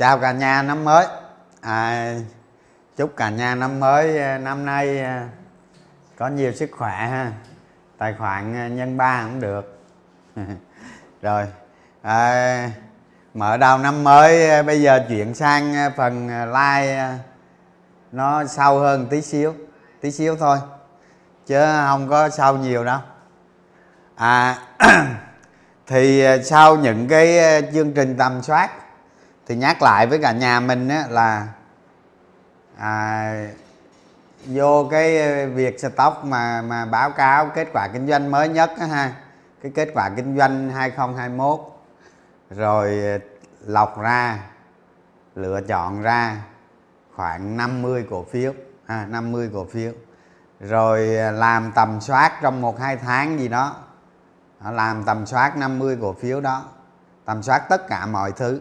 chào cả nhà năm mới. À, chúc cả nhà năm mới à, năm nay à, có nhiều sức khỏe ha. Tài khoản à, nhân ba cũng được. Rồi à, mở đầu năm mới bây giờ chuyển sang phần like nó sâu hơn tí xíu tí xíu thôi chứ không có sâu nhiều đâu. À thì sau những cái chương trình tầm soát thì nhắc lại với cả nhà mình á, là à, vô cái việc stock mà mà báo cáo kết quả kinh doanh mới nhất á, ha cái kết quả kinh doanh 2021 rồi lọc ra lựa chọn ra khoảng 50 cổ phiếu ha 50 cổ phiếu rồi à, làm tầm soát trong một hai tháng gì đó làm tầm soát 50 cổ phiếu đó tầm soát tất cả mọi thứ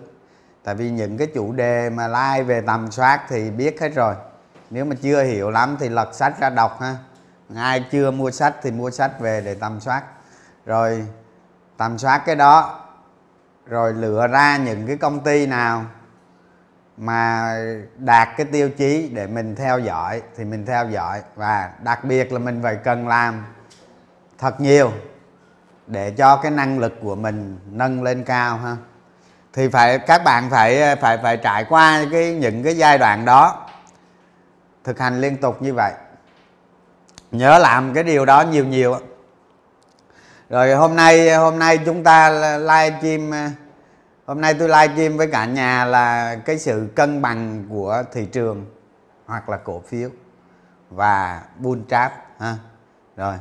tại vì những cái chủ đề mà like về tầm soát thì biết hết rồi. Nếu mà chưa hiểu lắm thì lật sách ra đọc ha. Ai chưa mua sách thì mua sách về để tầm soát. Rồi, tầm soát cái đó, rồi lựa ra những cái công ty nào mà đạt cái tiêu chí để mình theo dõi thì mình theo dõi. Và đặc biệt là mình phải cần làm thật nhiều để cho cái năng lực của mình nâng lên cao ha thì phải, các bạn phải phải phải trải qua cái, những cái giai đoạn đó, thực hành liên tục như vậy. Nhớ làm cái điều đó nhiều nhiều. Rồi hôm nay hôm nay chúng ta live stream, hôm nay tôi live stream với cả nhà là cái sự cân bằng của thị trường hoặc là cổ phiếu và bull trap, ha. Rồi,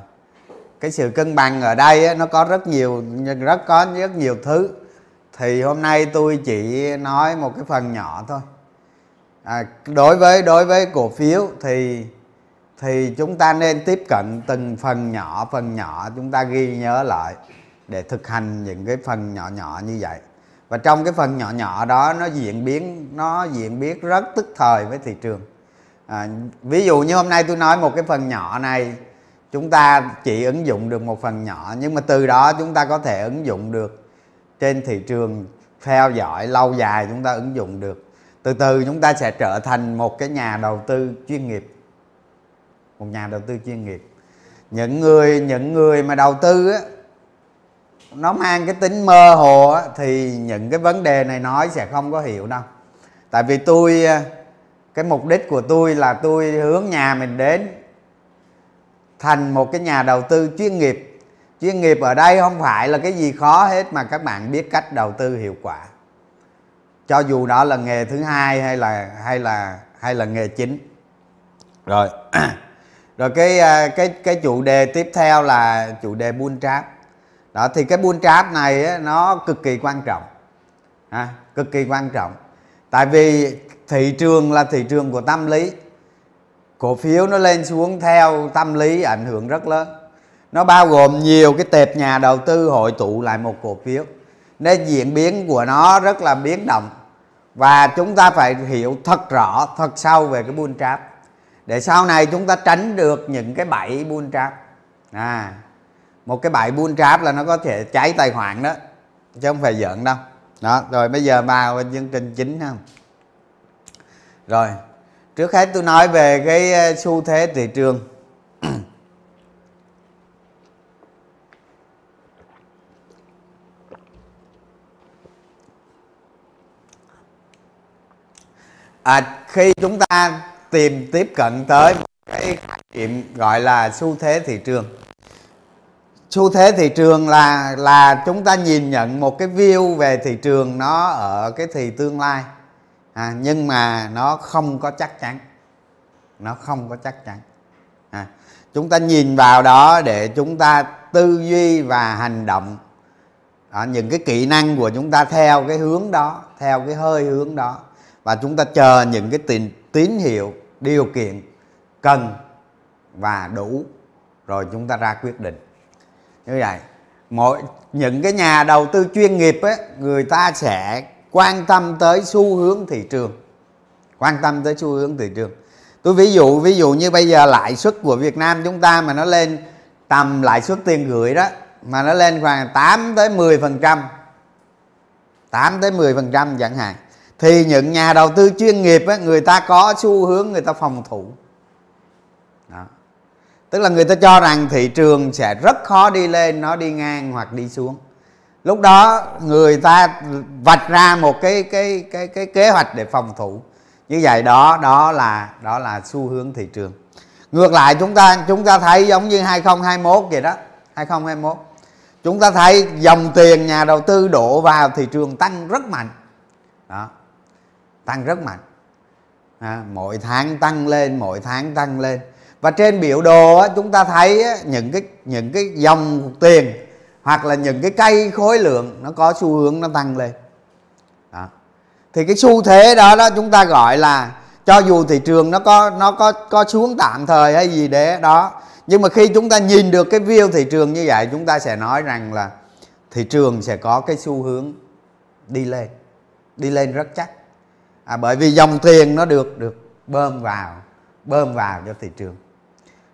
cái sự cân bằng ở đây nó có rất nhiều, rất có rất nhiều thứ thì hôm nay tôi chỉ nói một cái phần nhỏ thôi. À, đối với đối với cổ phiếu thì thì chúng ta nên tiếp cận từng phần nhỏ phần nhỏ chúng ta ghi nhớ lại để thực hành những cái phần nhỏ nhỏ như vậy. Và trong cái phần nhỏ nhỏ đó nó diễn biến nó diễn biến rất tức thời với thị trường. À, ví dụ như hôm nay tôi nói một cái phần nhỏ này chúng ta chỉ ứng dụng được một phần nhỏ nhưng mà từ đó chúng ta có thể ứng dụng được trên thị trường theo dõi lâu dài chúng ta ứng dụng được. Từ từ chúng ta sẽ trở thành một cái nhà đầu tư chuyên nghiệp. Một nhà đầu tư chuyên nghiệp. Những người những người mà đầu tư á nó mang cái tính mơ hồ á, thì những cái vấn đề này nói sẽ không có hiểu đâu. Tại vì tôi à, cái mục đích của tôi là tôi hướng nhà mình đến thành một cái nhà đầu tư chuyên nghiệp chuyên nghiệp ở đây không phải là cái gì khó hết mà các bạn biết cách đầu tư hiệu quả. Cho dù đó là nghề thứ hai hay là hay là hay là nghề chính. Rồi rồi cái à, cái cái chủ đề tiếp theo là chủ đề buôn trap. Đó thì cái buôn trap này nó cực kỳ quan trọng. À, cực kỳ quan trọng. Tại vì thị trường là thị trường của tâm lý. Cổ phiếu nó lên xuống theo tâm lý ảnh hưởng rất lớn nó bao gồm nhiều cái tệp nhà đầu tư hội tụ lại một cổ phiếu. Nên diễn biến của nó rất là biến động. Và chúng ta phải hiểu thật rõ, thật sâu về cái bull trap. Để sau này chúng ta tránh được những cái bẫy bull trap. À một cái bẫy bull trap là nó có thể cháy tài khoản đó, chứ không phải giỡn đâu. Đó, rồi bây giờ vào chương trình chính không rồi, trước hết tôi nói về cái ờ, xu thế thị trường. À, khi chúng ta tìm tiếp cận tới cái khái niệm gọi là xu thế thị trường. Xu thế thị trường là là chúng ta nhìn nhận một cái view về thị trường nó ở cái thì tương lai. À, nhưng mà nó không có chắc chắn. Nó không có chắc chắn. À, chúng ta nhìn vào đó để chúng ta tư duy và hành động. Đó, những cái kỹ năng của chúng ta theo cái hướng đó theo cái hơi hướng đó và chúng ta chờ những cái tín, tín hiệu điều kiện cần và đủ. Rồi chúng ta ra quyết định. Như vậy mỗi những cái nhà đầu tư chuyên nghiệp ấy, người ta sẽ quan tâm tới xu hướng thị trường. Quan tâm tới xu hướng thị trường. Tôi ví dụ ví dụ như bây giờ lãi suất của Việt Nam chúng ta mà nó lên tầm lãi suất tiền gửi đó mà nó lên khoảng 8 tới 10 phần trăm 8 tới 10 phần trăm chẳng hạn thì những nhà đầu tư chuyên nghiệp ấy, người ta có xu hướng người ta phòng thủ. Đó. tức là người ta cho rằng thị trường sẽ rất khó đi lên nó đi ngang hoặc đi xuống. Lúc đó người ta vạch ra một cái cái cái cái kế hoạch để phòng thủ. Như vậy đó đó là đó là xu hướng thị trường. Ngược lại chúng ta chúng ta thấy giống như 2021 vậy đó 2021 chúng ta thấy dòng tiền nhà đầu tư đổ vào thị trường tăng rất mạnh. Đó tăng rất mạnh. À, mỗi tháng tăng lên mỗi tháng tăng lên. Và trên biểu đồ á, chúng ta thấy á, những cái những cái dòng tiền hoặc là những cái cây khối lượng nó có xu hướng nó tăng lên. Đó. thì cái xu thế đó đó chúng ta gọi là cho dù thị trường nó có nó có có xuống tạm thời hay gì đấy đó nhưng mà khi chúng ta nhìn được cái view thị trường như vậy chúng ta sẽ nói rằng là thị trường sẽ có cái xu hướng đi lên đi lên rất chắc à, bởi vì dòng tiền nó được được bơm vào bơm vào cho thị trường.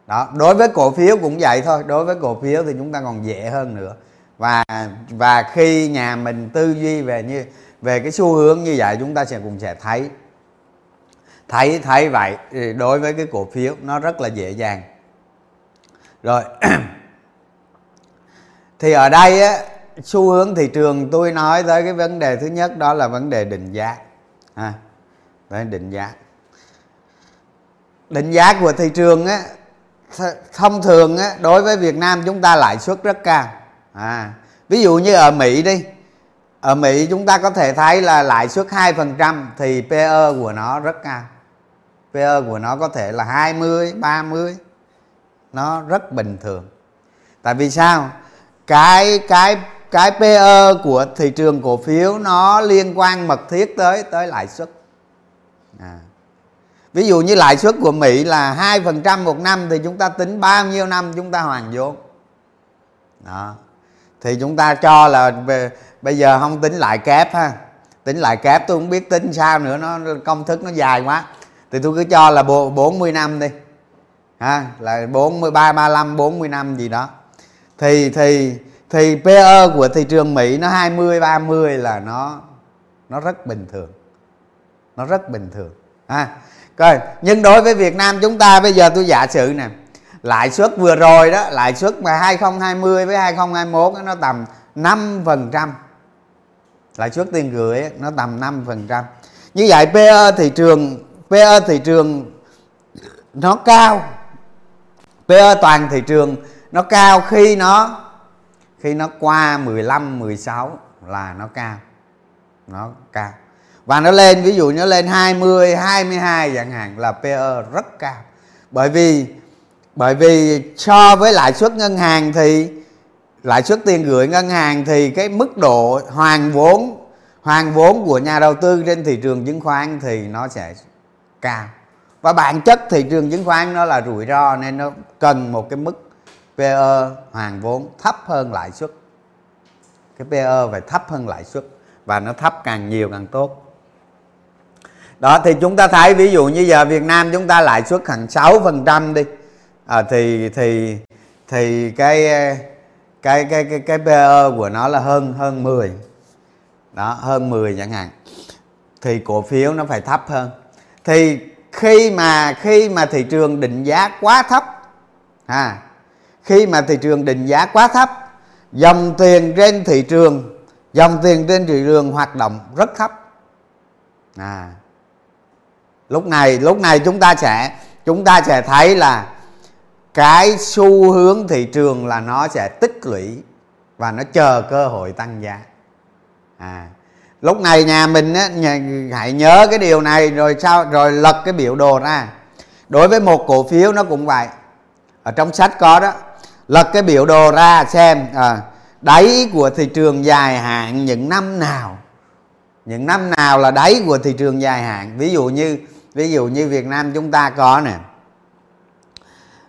Đó đối với cổ phiếu cũng vậy thôi. Đối với cổ phiếu thì chúng ta còn dễ hơn nữa. Và và khi nhà mình tư duy về như về cái xu hướng như vậy chúng ta sẽ cùng sẽ thấy thấy thấy vậy. Đối với cái cổ phiếu nó rất là dễ dàng. Rồi thì ở đây á xu hướng thị trường tôi nói tới cái vấn đề thứ nhất đó là vấn đề định giá à, đấy định giá. Định giá của thị trường á thông thường á đối với Việt Nam chúng ta lãi suất rất cao. À ví dụ như ở Mỹ đi. Ở Mỹ chúng ta có thể thấy là lãi suất 2% thì PE của nó rất cao. PE của nó có thể là 20, 30 nó rất bình thường. Tại vì sao? Cái cái cái PE của thị trường cổ phiếu nó liên quan mật thiết tới tới lãi suất. À. ví dụ như lãi suất của Mỹ là hai phần trăm một năm thì chúng ta tính bao nhiêu năm chúng ta hoàn vốn? Đó. Thì chúng ta cho là về, bây giờ không tính lại kép ha. Tính lại kép tôi không biết tính sao nữa nó công thức nó dài quá. Thì tôi cứ cho là 40 năm đi. Ha là 43 35 40 năm gì đó. Thì thì thì PE của thị trường Mỹ nó 20 30 là nó nó rất bình thường. Nó rất bình thường. Ha coi, nhưng đối với Việt Nam chúng ta, bây giờ tôi giả sử nè, lãi suất vừa rồi đó, lãi suất mà 2020 với 2021 nó tầm 5 phần trăm. Lãi suất tiền gửi nó tầm 5 phần trăm. Như vậy PE thị trường PE thị trường nó cao. PE toàn thị trường nó cao khi nó khi nó qua 15 16 là nó cao. Nó cao. Và nó lên, ví dụ nó lên 20 22 chẳng hạn là PE rất cao. Bởi vì bởi vì so với lãi suất ngân hàng thì, lãi suất tiền gửi ngân hàng thì cái mức độ hoàn vốn hoàn vốn của nhà đầu tư trên thị trường chứng khoán thì nó sẽ cao. Và bản chất thị trường chứng khoán nó là rủi ro nên nó cần một cái mức PE hoàn vốn thấp hơn lãi suất. Cái PE phải thấp hơn lãi suất và nó thấp càng nhiều càng tốt. Đó thì chúng ta thấy ví dụ như giờ Việt Nam chúng ta lãi suất khoảng 6 phần trăm đi. À, thì thì thì cái cái cái cái cái PE của nó là hơn hơn 10 đó hơn 10 chẳng hạn. Thì cổ phiếu nó phải thấp hơn. Thì khi mà khi mà thị trường định giá quá thấp à khi mà thị trường định giá quá thấp dòng tiền trên thị trường dòng tiền trên thị trường hoạt động rất thấp. À lúc này lúc này chúng ta sẽ chúng ta sẽ thấy là cái xu hướng thị trường là nó sẽ tích lũy và nó chờ cơ hội tăng giá. À lúc này nhà mình á, nhà, hãy nhớ cái điều này rồi sao rồi lật cái biểu đồ ra. Đối với một cổ phiếu nó cũng vậy. Ở trong sách có đó lật cái biểu đồ ra xem à, đáy của thị trường dài hạn những năm nào. Những năm nào là đáy của thị trường dài hạn? Ví dụ như ví dụ như Việt Nam chúng ta có nè.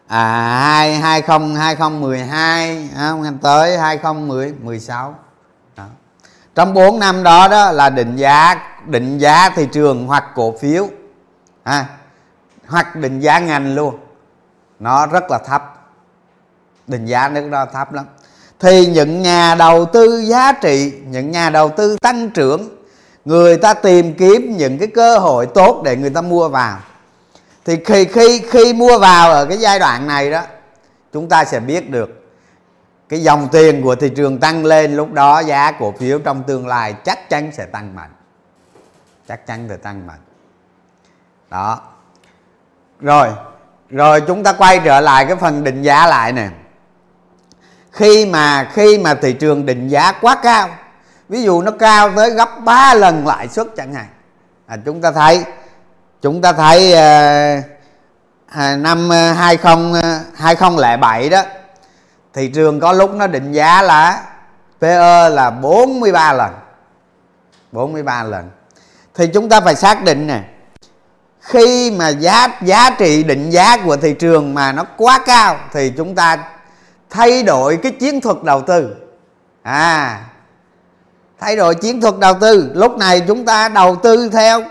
À hai hai không hai không à, tới hai không mười mười sáu. Trong 4 năm đó đó là định giá định giá thị trường hoặc cổ phiếu à, hoặc định giá ngành luôn. Nó rất là thấp định giá nước đó thấp lắm. Thì những nhà đầu tư giá trị, những nhà đầu tư tăng trưởng, người ta tìm kiếm những cái cơ hội tốt để người ta mua vào. Thì khi khi khi mua vào ở cái giai đoạn này đó, chúng ta sẽ biết được cái dòng tiền của thị trường tăng lên lúc đó, giá cổ phiếu trong tương lai chắc chắn sẽ tăng mạnh. Chắc chắn sẽ tăng mạnh. Đó. Rồi rồi chúng ta quay trở lại cái phần định giá lại nè khi mà khi mà thị trường định giá quá cao ví dụ nó cao tới gấp 3 lần lãi suất chẳng hạn à, chúng ta thấy chúng ta thấy uh, năm ờ, 20 2007 ờ, đó thị trường có lúc nó định giá là PE là 43 lần 43 lần. Thì chúng ta phải xác định nè khi mà giá giá trị định giá của thị trường mà nó quá cao thì chúng ta thay đổi cái chiến thuật đầu tư. À thay đổi chiến thuật đầu tư. Lúc này chúng ta đầu tư theo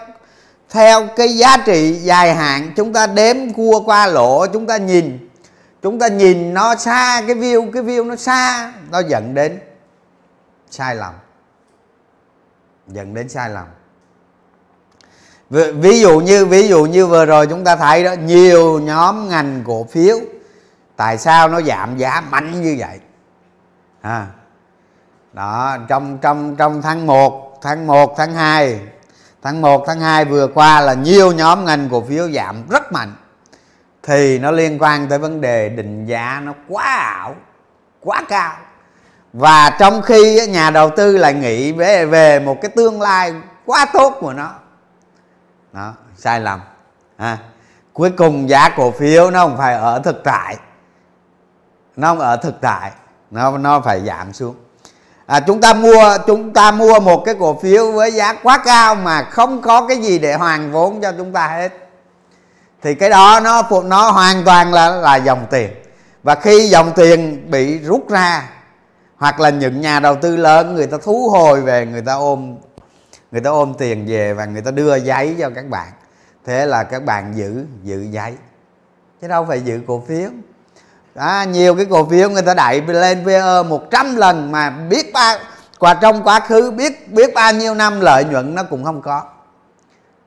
theo cái giá trị dài hạn. Chúng ta đếm cua qua lỗ, chúng ta nhìn. Chúng ta nhìn nó xa, cái view cái view nó xa, nó dẫn đến sai lầm. Dẫn đến sai lầm. Ví dụ như, ví dụ như vừa rồi chúng ta thấy đó, nhiều nhóm ngành cổ phiếu tại sao nó giảm giá mạnh như vậy? À, đó trong trong trong tháng 1 tháng 1 tháng 2 tháng 1 tháng 2 vừa qua là nhiều nhóm ngành cổ phiếu giảm rất mạnh. Thì nó liên quan tới vấn đề định giá nó quá ảo quá cao. Và trong khi nhà đầu tư lại nghĩ về về một cái tương lai quá tốt của nó. Đó sai lầm. À, cuối cùng giá cổ phiếu nó không phải ở thực tại nó ở thực tại. Nó nó phải giảm xuống. À, chúng ta mua chúng ta mua một cái cổ phiếu với giá quá cao mà không có cái gì để hoàn vốn cho chúng ta hết. Thì cái đó nó nó hoàn toàn là là dòng tiền. Và khi dòng tiền bị rút ra hoặc là những nhà đầu tư lớn người ta thu hồi về người ta ôm người ta ôm tiền về và người ta đưa giấy cho các bạn. Thế là các bạn giữ giữ giấy. Chứ đâu phải giữ cổ phiếu đó, nhiều cái cổ phiếu người ta đẩy lên PE 100 lần mà biết bao qua trong quá khứ biết biết bao nhiêu năm lợi nhuận nó cũng không có.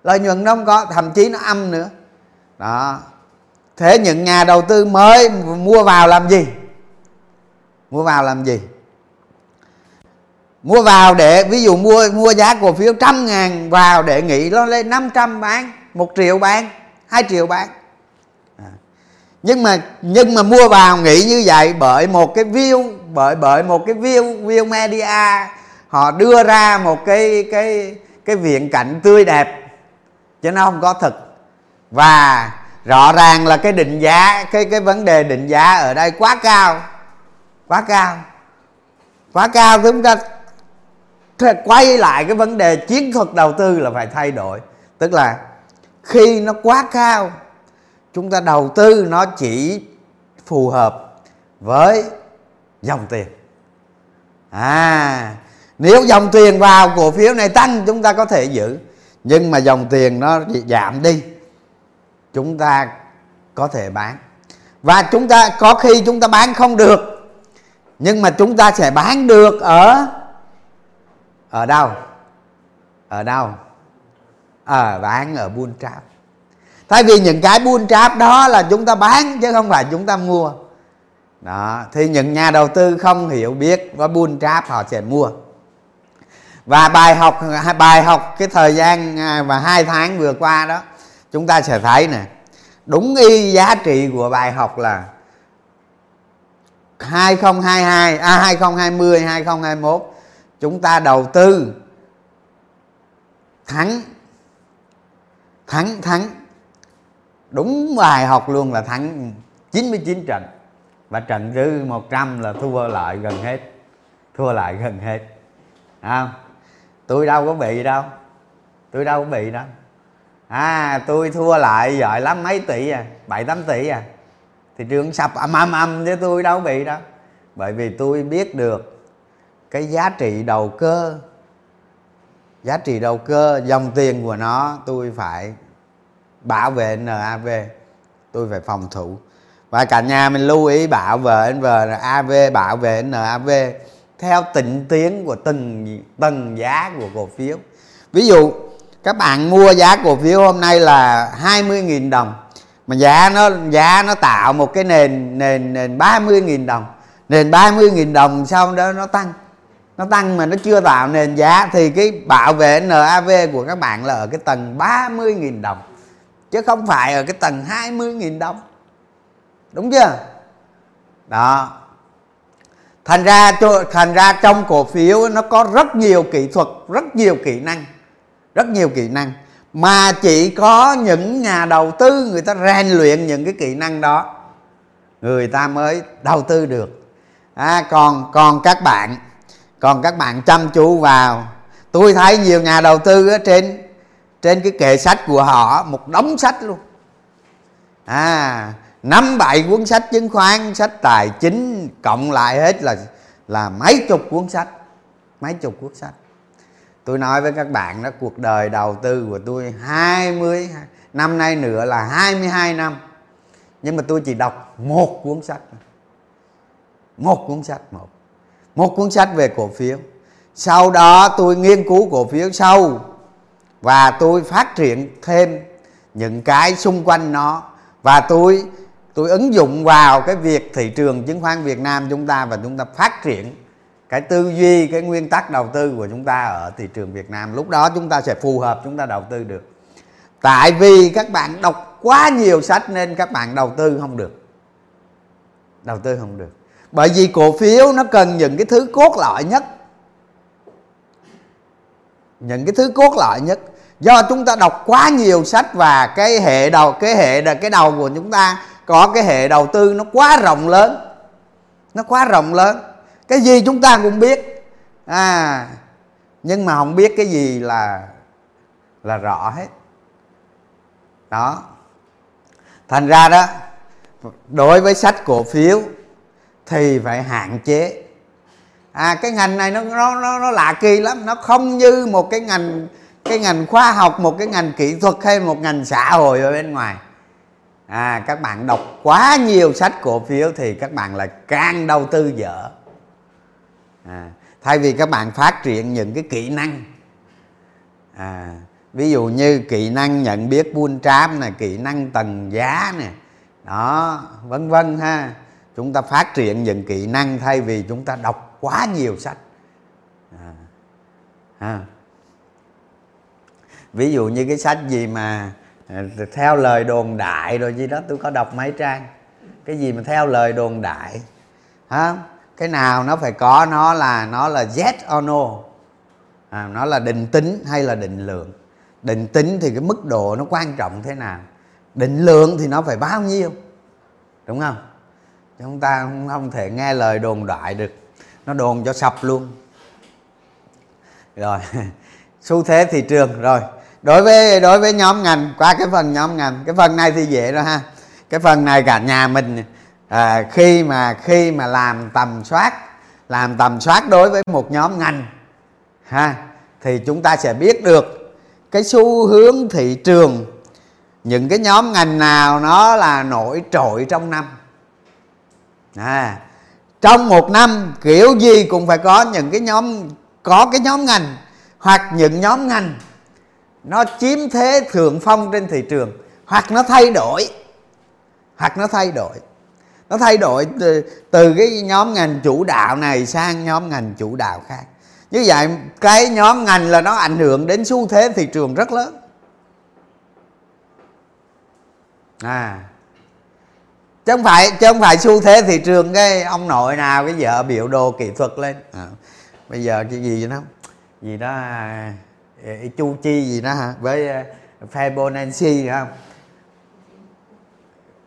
Lợi nhuận nó không có thậm chí nó âm nữa. Đó. Thế những nhà đầu tư mới mua vào làm gì? Mua vào làm gì? Mua vào để ví dụ mua mua giá cổ phiếu trăm ngàn vào để nghĩ nó lên 500 bán một triệu bán hai triệu bán nhưng mà nhưng mà mua vào nghĩ như vậy bởi một cái view, bởi bởi một cái view view media. Họ đưa ra một cái cái cái viễn cảnh tươi đẹp. Chứ nó không có thực. Và rõ ràng là cái định giá, cái cái vấn đề định giá ở đây quá cao. Quá cao. Quá cao chúng ta quay lại cái vấn đề chiến thuật đầu tư là phải thay đổi. Tức là khi nó quá cao chúng ta đầu tư nó chỉ phù hợp với dòng tiền. À nếu dòng tiền vào cổ phiếu này tăng chúng ta có thể giữ. Nhưng mà dòng tiền nó giảm đi chúng ta có thể bán. Và chúng ta có khi chúng ta bán không được nhưng mà chúng ta sẽ bán được ở ở đâu? Ở đâu? Ở à, bán ở buôn trap thay vì những cái buôn trap đó là chúng ta bán chứ không phải chúng ta mua. Đó, thì những nhà đầu tư không hiểu biết và buôn trap họ sẽ mua. Và bài học bài học cái thời gian à, và hai tháng vừa qua đó, chúng ta sẽ thấy nè, đúng y giá trị của bài học là 2022 à 2020 2021 chúng ta đầu tư thắng thắng thắng đúng bài học luôn là thắng 99 trận. Và trận thứ 100 là thua lại gần hết. Thua lại gần hết. À, tôi đâu có bị đâu. Tôi đâu có bị đâu. À tôi thua lại giỏi lắm mấy tỷ à? Bảy tám tỷ à? Thị trường sập âm âm âm chứ tôi đâu bị đâu. Bởi vì tôi biết được cái giá trị đầu cơ. Giá trị đầu cơ dòng tiền của nó tôi phải bảo vệ NAV tôi phải phòng thủ. Và cả nhà mình lưu ý bảo vệ NV AV bảo vệ NAV theo tịnh tiến của từng từng giá của cổ phiếu. Ví dụ, các bạn mua giá cổ phiếu hôm nay là 20.000 đồng, mà giá nó giá nó tạo một cái nền nền nền 30.000 đồng. Nền 30.000 đồng sau đó nó tăng. Nó tăng mà nó chưa tạo nền giá thì cái bảo vệ NAV của các bạn là ở cái tầng 30.000 đồng chứ không phải ở cái tầng 20.000 đồng. Đúng chưa? Đó. Thành ra thành ra trong cổ phiếu nó có rất nhiều kỹ thuật rất nhiều kỹ năng rất nhiều kỹ năng. Mà chỉ có những nhà đầu tư người ta rèn luyện những cái kỹ năng đó người ta mới đầu tư được. À, còn còn các bạn còn các bạn chăm chú vào. Tôi thấy nhiều nhà đầu tư ở trên trên cái kệ sách của họ, một đống sách luôn. À năm bảy cuốn sách chứng khoán, sách tài chính, cộng lại hết là là mấy chục cuốn sách, mấy chục cuốn sách. Tôi nói với các bạn đó, cuộc đời đầu tư của tôi 20 năm nay nữa là 22 năm. Nhưng mà tôi chỉ đọc một cuốn sách một cuốn sách một. Một cuốn sách về cổ phiếu. Sau đó tôi nghiên cứu cổ phiếu sâu và tôi phát triển thêm những cái xung quanh nó. Và tôi tôi ứng dụng vào cái việc thị trường chứng khoán Việt Nam chúng ta và chúng ta phát triển cái tư duy, cái nguyên tắc đầu tư của chúng ta ở thị trường Việt Nam. Lúc đó chúng ta sẽ phù hợp, chúng ta đầu tư được. Tại vì các bạn đọc quá nhiều sách nên các bạn đầu tư không được. Đầu tư không được. Bởi vì cổ phiếu nó cần những cái thứ cốt lõi nhất những cái thứ cốt lõi nhất. Do chúng ta đọc quá nhiều sách và cái hệ đầu, cái hệ là cái đầu của chúng ta có cái hệ đầu tư nó quá rộng lớn. Nó quá rộng lớn. Cái gì chúng ta cũng biết. À nhưng mà không biết cái gì là là rõ hết. Đó. Thành ra đó, đối với sách cổ phiếu thì phải hạn chế à cái ngành này nó nó nó, nó lạ kỳ lắm. Nó không như một cái ngành cái ngành khoa học một cái ngành kỹ thuật hay một ngành xã hội ở bên ngoài. À các bạn đọc quá nhiều sách cổ phiếu thì các bạn lại càng đầu tư dở. À, thay vì các bạn phát triển những cái kỹ năng. À, ví dụ như kỹ năng nhận biết buôn trám này kỹ năng tầng giá nè đó vân vân ha. Chúng ta phát triển những kỹ năng thay vì chúng ta đọc quá nhiều sách. À, à. ví dụ như cái sách gì mà à, theo lời đồn đại rồi gì đó tôi có đọc mấy trang. Cái gì mà theo lời đồn đại ha cái nào nó phải có nó là nó là yes or no. À, nó là định tính hay là định lượng? Định tính thì cái mức độ nó quan trọng thế nào? Định lượng thì nó phải bao nhiêu? Đúng không? Chúng ta không thể nghe lời đồn đại được nó đồn cho sập luôn. Rồi xu thế thị trường. Rồi đối với đối với nhóm ngành qua cái phần nhóm ngành cái phần này thì dễ rồi ha. Cái phần này cả nhà mình à, khi mà khi mà làm tầm soát làm tầm soát đối với một nhóm ngành ha thì chúng ta sẽ biết được cái xu hướng thị trường những cái nhóm ngành nào nó là nổi trội trong năm. À, trong một năm kiểu gì cũng phải có những cái nhóm có cái nhóm ngành hoặc những nhóm ngành. Nó chiếm thế thượng phong trên thị trường hoặc nó thay đổi hoặc nó thay đổi. Nó thay đổi từ, từ cái nhóm ngành chủ đạo này sang nhóm ngành chủ đạo khác. Như vậy cái nhóm ngành là nó ảnh hưởng đến xu thế thị trường rất lớn. À chứ không phải chứ không phải xu thế thị trường cái ông nội nào cái vợ biểu đồ kỹ thuật lên. À, bây giờ cái gì đó? Gì đó à, chu chi gì đó hả? Với à, Fibonacci không?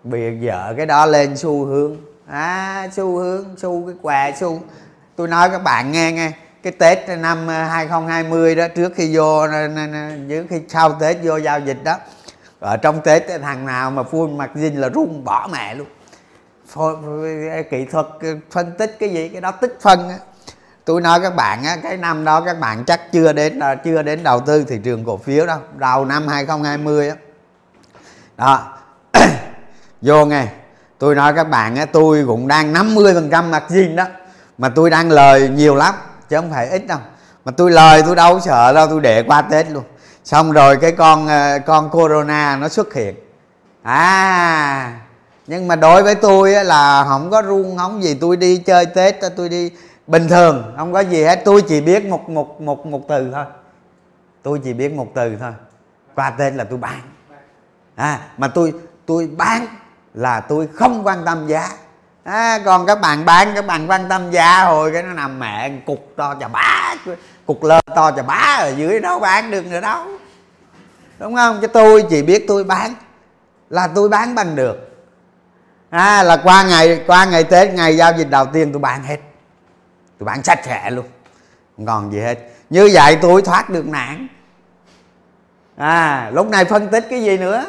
Bị vợ cái đó lên xu hướng. À xu hướng xu cái quà xu. Tôi nói các bạn nghe nghe. Cái Tết năm 2020 đó trước khi vô trước khi sau Tết vô giao dịch đó ở trong Tết thằng nào mà phun mặt dinh là run bỏ mẹ luôn. Kỹ thuật phân tích cái gì, cái đó tích phân á. Tôi nói các bạn á, cái năm đó các bạn chắc chưa đến à, chưa đến đầu tư thị trường cổ phiếu đâu, đầu năm 2020 á. Đó. Vô nghe, tôi nói các bạn á, tôi cũng đang 50 phần trăm margin đó, mà tôi đang lời nhiều lắm, chứ không phải ít đâu. Mà tôi lời tôi đâu sợ đâu, tôi để qua tết luôn xong rồi cái con ờ, con corona nó xuất hiện. À nhưng mà đối với tôi á, là không có run không gì tôi đi chơi tết tôi đi bình thường không có gì hết. Tôi chỉ biết một một một một từ thôi. Tôi chỉ biết một từ thôi. Qua tên là tôi bán. À mà tôi tôi bán là tôi không quan tâm giá. À, còn các bạn bán các bạn quan tâm giá hồi cái nó nằm mẹ cục to chà bá cục lơ to chà bá ở dưới đâu bán được nữa đâu đúng không? Chứ tôi chỉ biết tôi bán, là tôi bán bằng được. À là qua ngày qua ngày tết, ngày giao dịch đầu tiên tôi bán hết. Tôi bán sạch sẽ luôn, không còn gì hết. Như vậy tôi thoát được nạn. À lúc này phân tích cái gì nữa?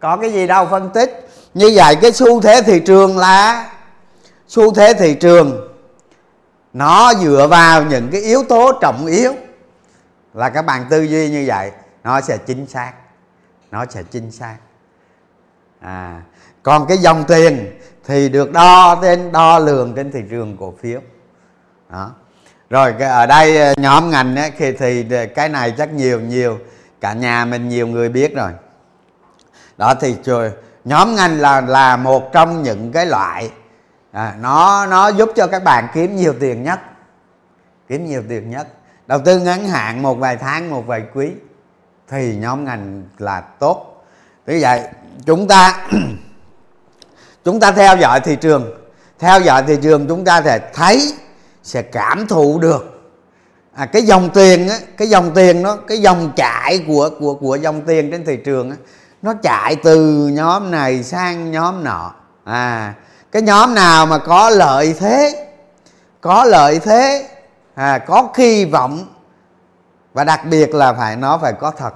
Có cái gì đâu, phân tích. Như vậy cái xu thế thị trường là, xu thế thị trường nó dựa vào những cái yếu tố trọng yếu. Là các bạn tư duy như vậy nó sẽ chính xác. Nó sẽ chính xác. À còn cái dòng tiền thì được đo trên đo lường trên thị trường cổ phiếu. Đó. Rồi ở đây ờ, nhóm ngành ấy, thì, thì cái này chắc nhiều nhiều cả nhà mình nhiều người biết rồi. Đó thì trời nhóm ngành là là một trong những cái loại à, nó nó giúp cho các bạn kiếm nhiều tiền nhất. Kiếm nhiều tiền nhất. Đầu tư ngắn hạn một vài tháng một vài quý thì nhóm ngành là tốt. Vì vậy chúng ta chúng ta theo dõi thị trường. Theo dõi thị trường chúng ta sẽ thấy sẽ cảm thụ được. À, cái dòng tiền á, cái dòng tiền nó cái dòng chảy của của của dòng tiền trên thị trường á, nó chạy từ nhóm này sang nhóm nọ. À cái nhóm nào mà có lợi thế có lợi thế à, có kỳ vọng và đặc biệt là phải nó phải có thật.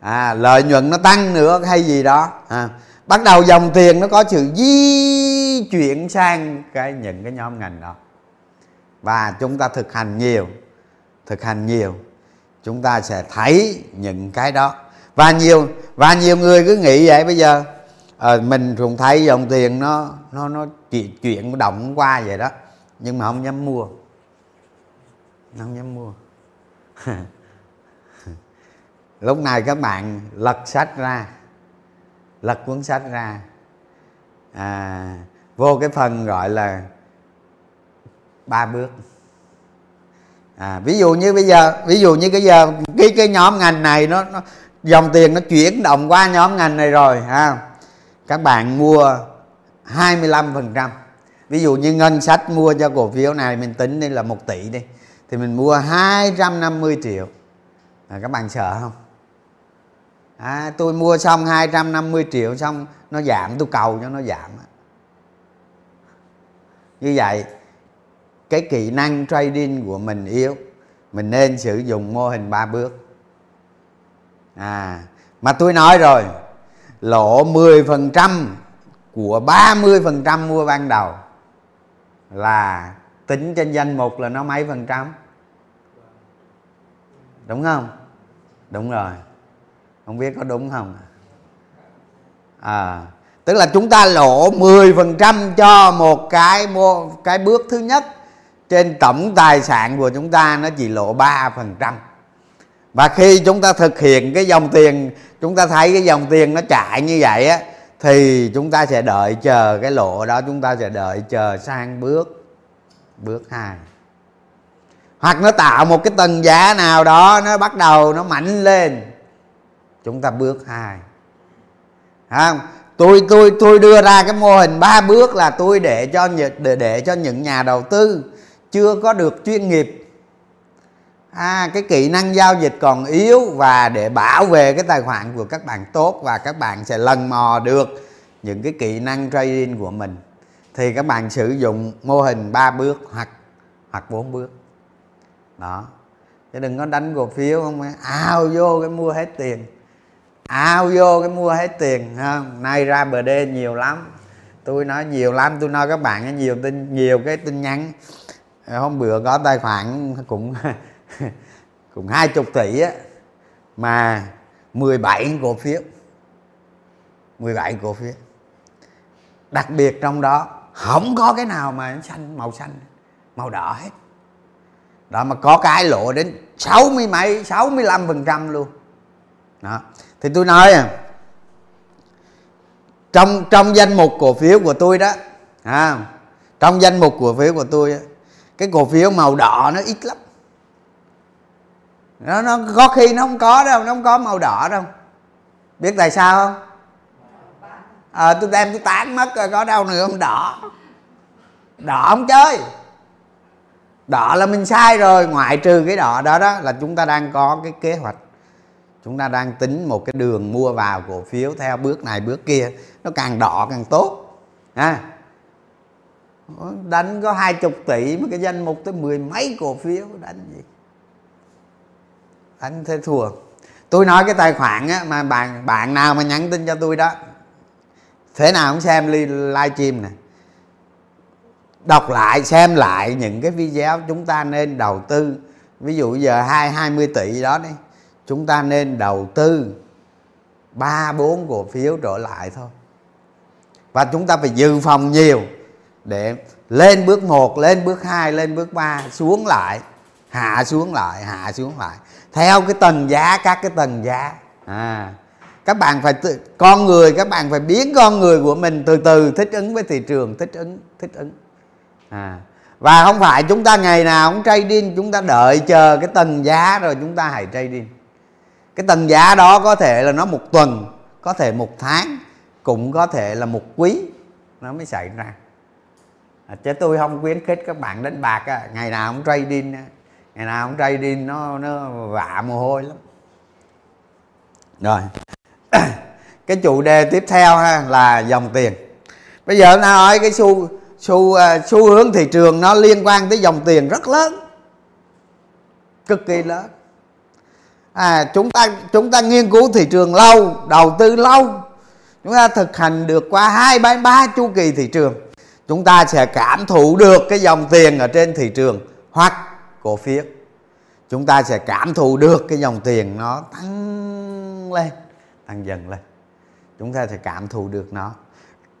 À, lợi nhuận nó tăng nữa hay gì đó à, bắt đầu dòng tiền nó có sự di chuyển sang cái những cái nhóm ngành đó. Và chúng ta thực hành nhiều thực hành nhiều chúng ta sẽ thấy những cái đó. Và nhiều và nhiều người cứ nghĩ vậy bây giờ à, mình cũng thấy dòng tiền nó nó nó chuyện chuyện động qua vậy đó. Nhưng mà không dám mua. Không dám mua. Lúc này các bạn lật sách ra. Lật cuốn sách ra. À, vô cái phần gọi là ba bước. À, ví dụ như bây giờ ví dụ như cái giờ cái cái nhóm ngành này nó, nó dòng tiền nó chuyển động qua nhóm ngành này rồi ha các bạn mua 25% ví dụ như ngân sách mua cho cổ phiếu này mình tính đây là một tỷ đi thì mình mua 250 triệu. À, các bạn sợ không? À, tôi mua xong 250 triệu xong nó giảm tôi cầu cho nó giảm như vậy cái kỹ năng trading của mình yếu mình nên sử dụng mô hình ba bước. À mà tôi nói rồi lỗ 10% của 30% mua ban đầu là tính trên danh mục là nó mấy phần trăm? Đúng không? Đúng rồi. Không biết có đúng không? À tức là chúng ta lỗ 10% cho một cái mua, cái bước thứ nhất trên tổng tài sản của chúng ta nó chỉ lỗ 3% và khi chúng ta thực hiện cái dòng tiền, chúng ta thấy cái dòng tiền nó chạy như vậy á, thì chúng ta sẽ đợi chờ cái lộ đó, chúng ta sẽ đợi chờ sang bước bước hai. Hoặc nó tạo một cái tầng giá nào đó, nó bắt đầu nó mạnh lên. Chúng ta bước hai. Không? Tôi tôi tôi đưa ra cái mô hình ba bước là tôi để cho để để cho những nhà đầu tư chưa có được chuyên nghiệp à, cái kỹ năng giao dịch còn yếu và để bảo vệ cái tài khoản của các bạn tốt và các bạn sẽ lần mò được những cái kỹ năng trading của mình. Thì các bạn sử dụng mô hình 3 bước hoặc hoặc 4 bước. Đó. Chứ đừng có đánh cổ phiếu không ao vô cái mua hết tiền. Ao vô cái mua hết tiền không nay ra bờ đê nhiều lắm. Tôi nói nhiều lắm tôi nói các bạn nhiều tin nhiều cái tin nhắn. Hôm bữa có tài khoản cũng cũng hai chục tỷ á mà 17 cổ phiếu. 17 cổ phiếu. Đặc biệt trong đó không có cái nào mà xanh màu xanh màu đỏ hết. Đó mà có cái lộ đến sáu mươi mấy sáu mươi lăm phần trăm luôn. Đó. Thì tôi nói à trong trong danh mục cổ phiếu của tôi đó à, trong danh mục cổ phiếu của tôi cái cổ phiếu màu đỏ nó ít lắm nó nó có khi nó không có đâu nó không có màu đỏ đâu. Biết tại sao không? À, tôi đem tôi tán mất rồi có đâu nữa không? Đỏ. Đỏ không chơi. Đỏ là mình sai rồi ngoại trừ cái đỏ đó đó là chúng ta đang có cái kế hoạch. Chúng ta đang tính một cái đường mua vào cổ phiếu theo bước này bước kia. Nó càng đỏ càng tốt ha. Đánh có hai chục tỷ mà cái danh mục tới mười mấy cổ phiếu đánh gì? Anh thế thua. Tôi nói cái tài khoản á, mà bạn bạn nào mà nhắn tin cho tôi đó thế nào cũng xem live stream nè. Đọc lại xem lại những cái video chúng ta nên đầu tư. Ví dụ giờ hai hai mươi tỷ đó đi chúng ta nên đầu tư ba bốn cổ phiếu trở lại thôi. Và chúng ta phải dự phòng nhiều để lên bước 1, lên bước 2, lên bước 3 xuống lại hạ xuống lại hạ xuống lại theo cái tầng giá các cái tầng giá. À các bạn phải tự, con người các bạn phải biến con người của mình từ từ thích ứng với thị trường thích ứng thích ứng. À và không phải chúng ta ngày nào cũng trading chúng ta đợi chờ cái tầng giá rồi chúng ta hãy trading. Cái tầng giá đó có thể là nó một tuần có thể một tháng cũng có thể là một quý nó mới xảy ra. À, chứ tôi không khuyến khích các bạn đánh bạc à, ngày nào cũng trading ngày nào cũng đi nó nó vạ mồ hôi lắm. Rồi. Cái chủ đề tiếp theo ha, là dòng tiền. Bây giờ nó nói cái xu xu à, xu hướng thị trường nó liên quan tới dòng tiền rất lớn. Cực kỳ lớn. À chúng ta chúng ta nghiên cứu thị trường lâu đầu tư lâu. Chúng ta thực hành được qua hai ba ba chu kỳ thị trường. Chúng ta sẽ cảm thụ được cái dòng tiền ở trên thị trường hoặc cổ phiếu chúng ta sẽ cảm thụ được cái dòng tiền nó tăng lên, tăng dần lên. Chúng ta sẽ cảm thụ được nó.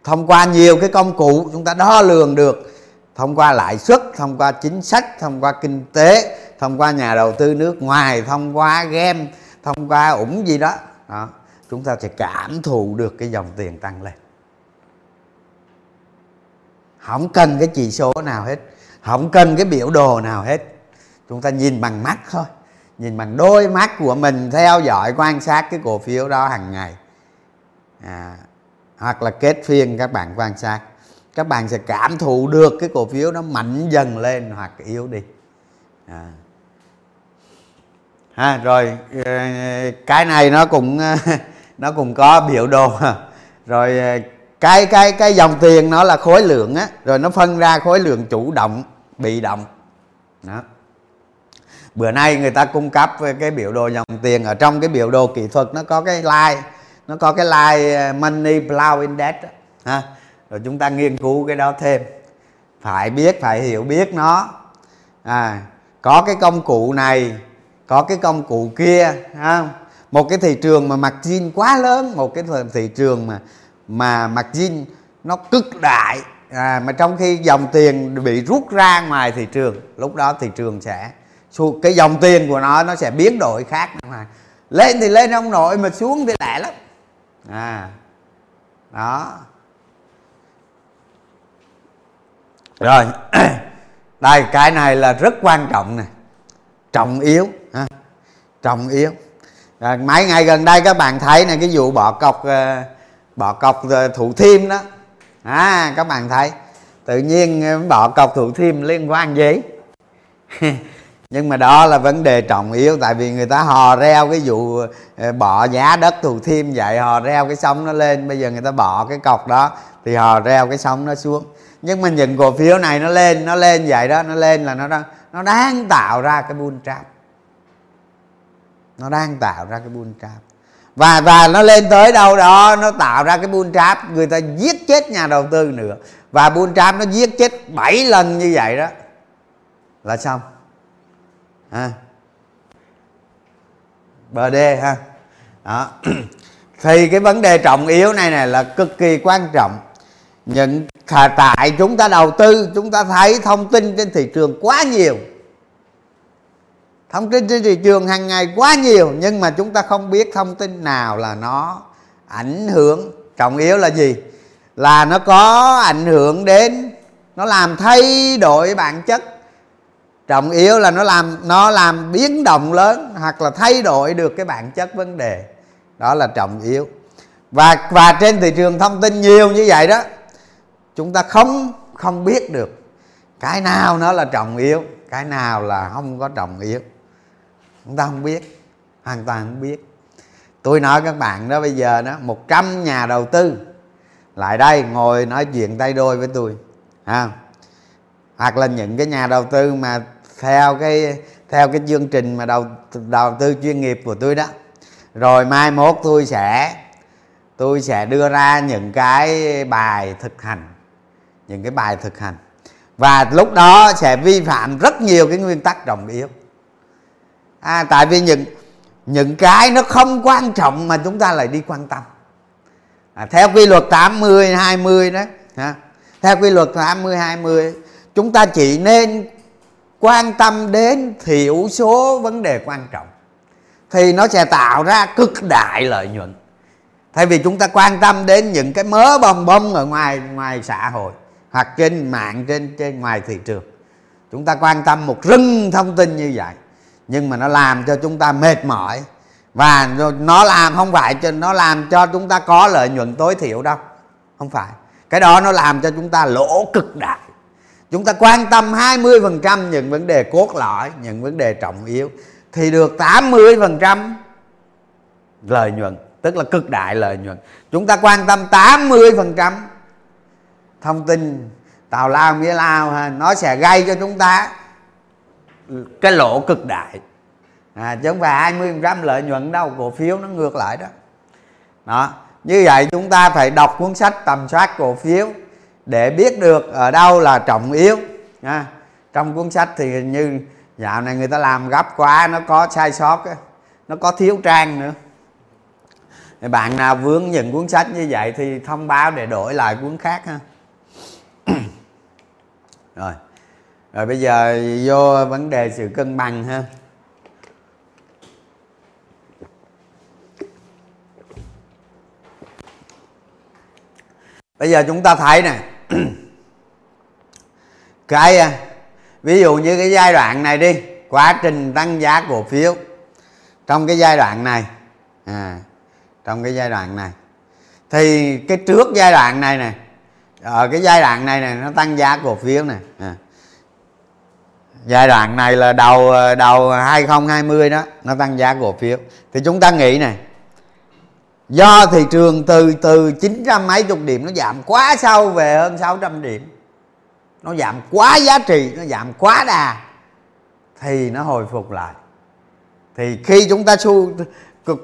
Thông qua nhiều cái công cụ, chúng ta đo lường được. Thông qua lãi suất, thông qua chính sách, thông qua kinh tế, thông qua nhà đầu tư nước ngoài, thông qua game thông qua ủng gì đó. Đó, chúng ta sẽ cảm thụ được cái dòng tiền tăng lên. Không cần cái chỉ số nào hết. Không cần cái biểu đồ nào hết chúng ta nhìn bằng mắt thôi. Nhìn bằng đôi mắt của mình theo dõi quan sát cái cổ phiếu đó hàng ngày. À, hoặc là kết phiên các bạn quan sát. Các bạn sẽ cảm thụ được cái cổ phiếu nó mạnh dần lên hoặc yếu đi. À. Ha, rồi ờ, cái này nó cũng ờ, nó cũng có biểu đồ. Rồi ờ, cái cái cái dòng tiền nó là khối lượng á. Rồi nó phân ra khối lượng chủ động bị động. Đó bữa nay người ta cung cấp cái biểu đồ dòng tiền ở trong cái biểu đồ kỹ thuật nó có cái line nó có cái line ờ, money flow index đó, ha. Rồi chúng ta nghiên cứu cái đó thêm. Phải biết phải hiểu biết nó. À có cái công cụ này có cái công cụ kia ha. Một cái thị trường mà margin quá lớn một cái thị trường mà mà margin nó cực đại. À, mà trong khi dòng tiền bị rút ra ngoài thị trường lúc đó thị trường sẽ cái dòng tiền của nó nó sẽ biến đổi khác. Mà lên thì lên ông nội mà xuống thì lẻ lắm. À đó. Rồi đây cái này là rất quan trọng nè. Trọng yếu ha. Trọng yếu. Rồi, mấy ngày gần đây các bạn thấy này cái vụ bỏ cọc ờ, bỏ cọc ờ, thủ thiêm đó. À các bạn thấy. Tự nhiên ờ, bỏ cọc thủ thiêm liên quan gì? nhưng mà đó là vấn đề trọng yếu, tại vì người ta hò reo cái vụ ờ, bỏ giá đất thủ thiêm vậy, hò reo cái sóng nó lên, bây giờ người ta bỏ cái cọc đó thì hò reo cái sóng nó xuống. Nhưng mà những cổ phiếu này nó lên nó lên vậy đó, nó lên là nó đang nó đang tạo ra cái bull trap. Nó đang tạo ra cái bull trap. Và và nó lên tới đâu đó, nó tạo ra cái bull trap, người ta giết chết nhà đầu tư nữa. Và bull trap nó giết chết 7 lần như vậy đó. Là xong ha. Bd ha. Đó. Thì cái vấn đề trọng yếu này này là cực kỳ quan trọng. Những tại chúng ta đầu tư, chúng ta thấy thông tin trên thị trường quá nhiều. Thông tin trên thị trường hàng ngày quá nhiều, nhưng mà chúng ta không biết thông tin nào là nó ảnh hưởng. Trọng yếu là gì? Là nó có ảnh hưởng đến, nó làm thay đổi bản chất trọng yếu là nó làm nó làm biến động lớn hoặc là thay đổi được cái bản chất vấn đề. Đó là trọng yếu. Và và trên thị trường thông tin nhiều như vậy đó, chúng ta không không biết được cái nào nó là trọng yếu, cái nào là không có trọng yếu. Chúng ta không biết, hoàn toàn không biết. Tôi nói các bạn đó bây giờ đó 100 nhà đầu tư lại đây ngồi nói chuyện tay đôi với tôi, ha. Hoặc là những cái nhà đầu tư mà theo cái theo cái chương trình mà đầu đầu tư chuyên nghiệp của tôi đó. Rồi mai mốt tôi sẽ tôi sẽ đưa ra những cái bài thực hành những cái bài thực hành. Và lúc đó sẽ vi phạm rất nhiều cái nguyên tắc trọng yếu. À, tại vì những những cái nó không quan trọng mà chúng ta lại đi quan tâm. À, theo quy luật 80 20 đó ha. theo quy luật 80 20 chúng ta chỉ nên quan tâm đến thiểu số vấn đề quan trọng, thì nó sẽ tạo ra cực đại lợi nhuận. Thay vì chúng ta quan tâm đến những cái mớ bong bong ở ngoài ngoài xã hội hoặc trên mạng, trên trên ngoài thị trường, chúng ta quan tâm một rừng thông tin như vậy. Nhưng mà nó làm cho chúng ta mệt mỏi và nó làm, không phải cho, nó làm cho chúng ta có lợi nhuận tối thiểu đâu. Không phải. Cái đó nó làm cho chúng ta lỗ cực đại chúng ta quan tâm 20% những vấn đề cốt lõi những vấn đề trọng yếu thì được 80% lợi nhuận tức là cực đại lợi nhuận. Chúng ta quan tâm 80% thông tin tào lao nghĩa lao ha nó sẽ gây cho chúng ta cái lỗ cực đại. À, chứ không phải 20% lợi nhuận đâu cổ phiếu nó ngược lại đó. Đó như vậy chúng ta phải đọc cuốn sách tầm soát cổ phiếu để biết được ở đâu là trọng yếu, nha. Trong cuốn sách thì như dạo này người ta làm gấp quá, nó có sai sót nó có thiếu trang nữa. Thì bạn nào vướng những cuốn sách như vậy thì thông báo để đổi lại cuốn khác ha. Rồi. Rồi bây giờ vô vấn đề sự cân bằng ha. Bây giờ chúng ta thấy nè cái à, ví dụ như cái giai đoạn này đi quá trình tăng giá cổ phiếu trong cái giai đoạn này à, trong cái giai đoạn này thì cái trước giai đoạn này nè ở cái giai đoạn này này nó tăng giá cổ phiếu này à. giai đoạn này là đầu à, đầu 2020 đó nó tăng giá cổ phiếu thì chúng ta nghĩ này do thị trường từ từ 900 mấy chục điểm nó giảm quá sâu về hơn 600 điểm. Nó giảm quá giá trị nó giảm quá đà. Thì nó hồi phục lại. Thì khi chúng ta su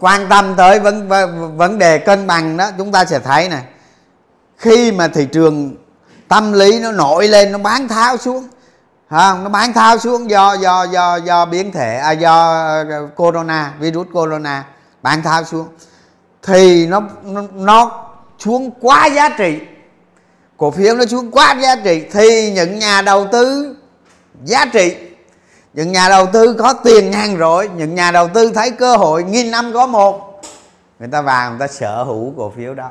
quan tâm tới vấn vấn đề cân bằng đó chúng ta sẽ thấy này khi mà thị trường tâm lý nó nổi lên nó bán tháo xuống không nó bán tháo xuống do do do do biến thể à, do ờ, corona virus corona bán tháo xuống thì nó, nó nó xuống quá giá trị. Cổ phiếu nó xuống quá giá trị. Thì những nhà đầu tư giá trị. Những nhà đầu tư có tiền ngang rồi. Những nhà đầu tư thấy cơ hội nghìn năm có một. Người ta vào người ta sở hữu cổ phiếu đó.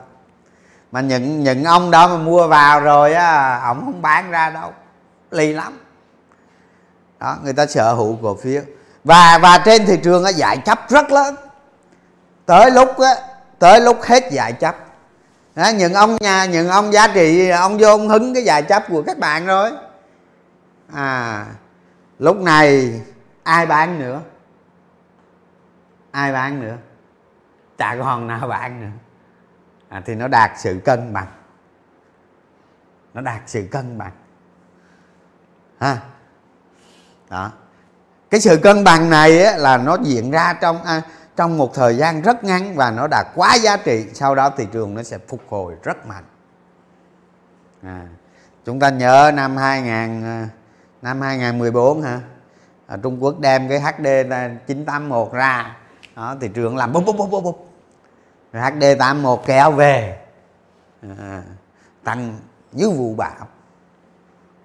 Mà những những ông đó mà mua vào rồi á ổng không bán ra đâu. Lì lắm. Đó người ta sở hữu cổ phiếu. Và và trên thị trường á giải chấp rất lớn. Tới lúc á tới lúc hết dài chấp. Đó, những ông nhà những ông giá trị ông vô ông hứng cái dài chấp của các bạn rồi. À lúc này ai bán nữa? Ai bán nữa? Chả còn nào bán nữa. À, thì nó đạt sự cân bằng. Nó đạt sự cân bằng. Ha đó. Cái sự cân bằng này á, là nó diễn ra trong à, trong một thời gian rất ngắn và nó đạt quá giá trị sau đó thị trường nó sẽ phục hồi rất mạnh. À, chúng ta nhớ năm 2000 à, năm 2014 hả? À, Trung Quốc đem cái HD 981 ra đó thị trường làm búp búp búp búp búp. Rồi HD 81 kéo về. À, tăng như vụ bão.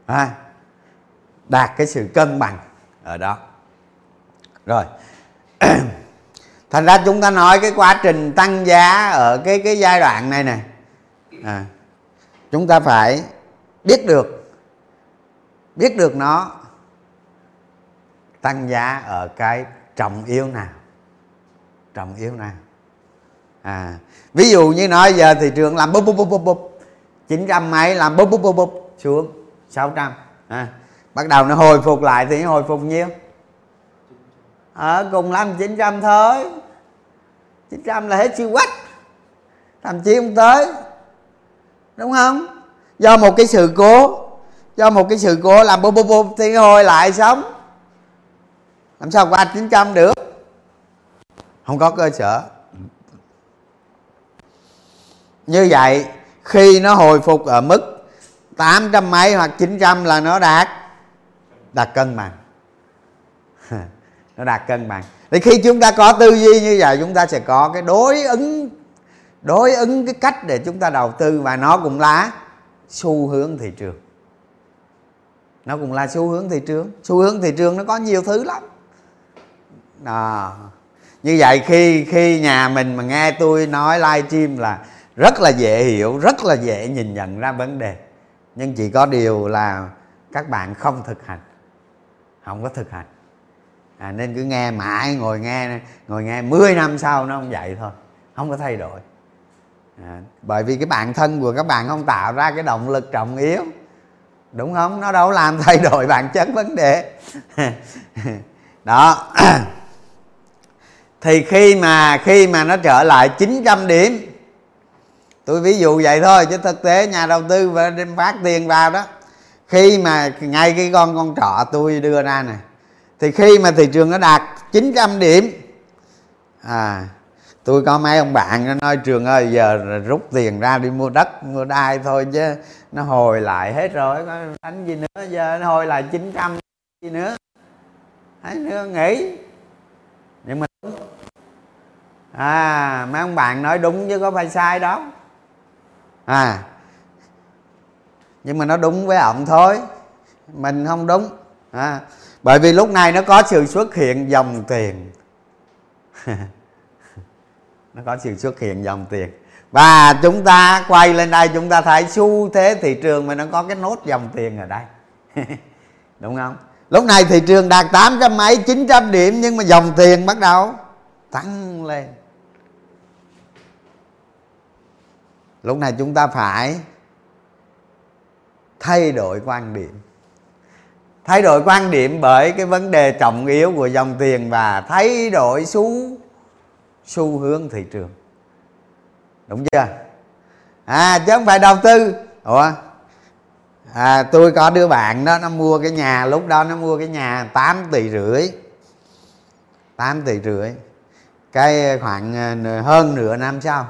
À, đạt cái sự cân bằng ở đó. Rồi. thành ra chúng ta nói cái quá trình tăng giá ở cái cái giai đoạn này này à, chúng ta phải biết được biết được nó tăng giá ở cái trọng yếu nào. Trọng yếu nào. À ví dụ như nói giờ thị trường làm búp búp búp búp búp chín trăm mấy làm búp búp búp búp xuống 600 à, bắt đầu nó hồi phục lại thì nó hồi phục nhiêu? Ở à, cùng làm 900 thôi. 900 là hết siêu quách. Thậm chí không tới. Đúng không? Do một cái sự cố. Do một cái sự cố làm bô bô bô thì hồi lại sống. Làm sao qua 900 được? Không có cơ sở. Như vậy, khi nó hồi phục ở mức 800 mấy hoặc 900 là nó đạt. Đạt cân bằng. Nó đạt cân bằng thì khi chúng ta có tư duy như vậy chúng ta sẽ có cái đối ứng đối ứng cái cách để chúng ta đầu tư và nó cũng là xu hướng thị trường. Nó cũng là xu hướng thị trường. Xu hướng thị trường nó có nhiều thứ lắm. À, như vậy khi khi nhà mình mà nghe tôi nói live stream là rất là dễ hiểu rất là dễ nhìn nhận ra vấn đề. Nhưng chỉ có điều là các bạn không thực hành. Không có thực hành à, nên cứ nghe mãi ngồi nghe ngồi nghe 10 năm sau nó không vậy thôi không có thay đổi. À, bởi vì cái bản thân của các bạn không tạo ra cái động lực trọng yếu. Đúng không? Nó đâu làm thay đổi bản chất vấn đề. Đó. Thì khi mà khi mà nó trở lại 900 điểm tôi ví dụ vậy thôi chứ thực tế nhà đầu tư và đem phát tiền vào đó. Khi mà ngay cái con con trọ tôi đưa ra này thì khi mà thị trường nó đạt 900 điểm à tôi có mấy ông bạn nó nói trường ơi giờ rút tiền ra đi mua đất mua đai thôi chứ nó hồi lại hết rồi có đánh gì nữa giờ nó hồi lại 900 gì nữa. Thấy nữa nghĩ nhưng mà đúng. À mấy ông bạn nói đúng chứ có phải sai đó à nhưng mà nó đúng với ông thôi mình không đúng. À, bởi vì lúc này nó có sự xuất hiện dòng tiền. Nó có sự xuất hiện dòng tiền. Và chúng ta quay lên đây, chúng ta thấy xu thế thị trường mà nó có cái nốt dòng tiền ở đây. Đúng không? Lúc này thị trường đạt 800 mấy 900 điểm, nhưng mà dòng tiền bắt đầu tăng lên. Lúc này chúng ta phải thay đổi quan điểm thay đổi quan điểm bởi cái vấn đề trọng yếu của dòng tiền và thay đổi xu xu hướng thị trường. Đúng chưa? À chứ không phải đầu tư. Ủa? À, tôi có đứa bạn đó nó mua cái nhà lúc đó nó mua cái nhà 8 tỷ rưỡi. 8 tỷ rưỡi. Cái khoảng ờ, hơn nửa năm sau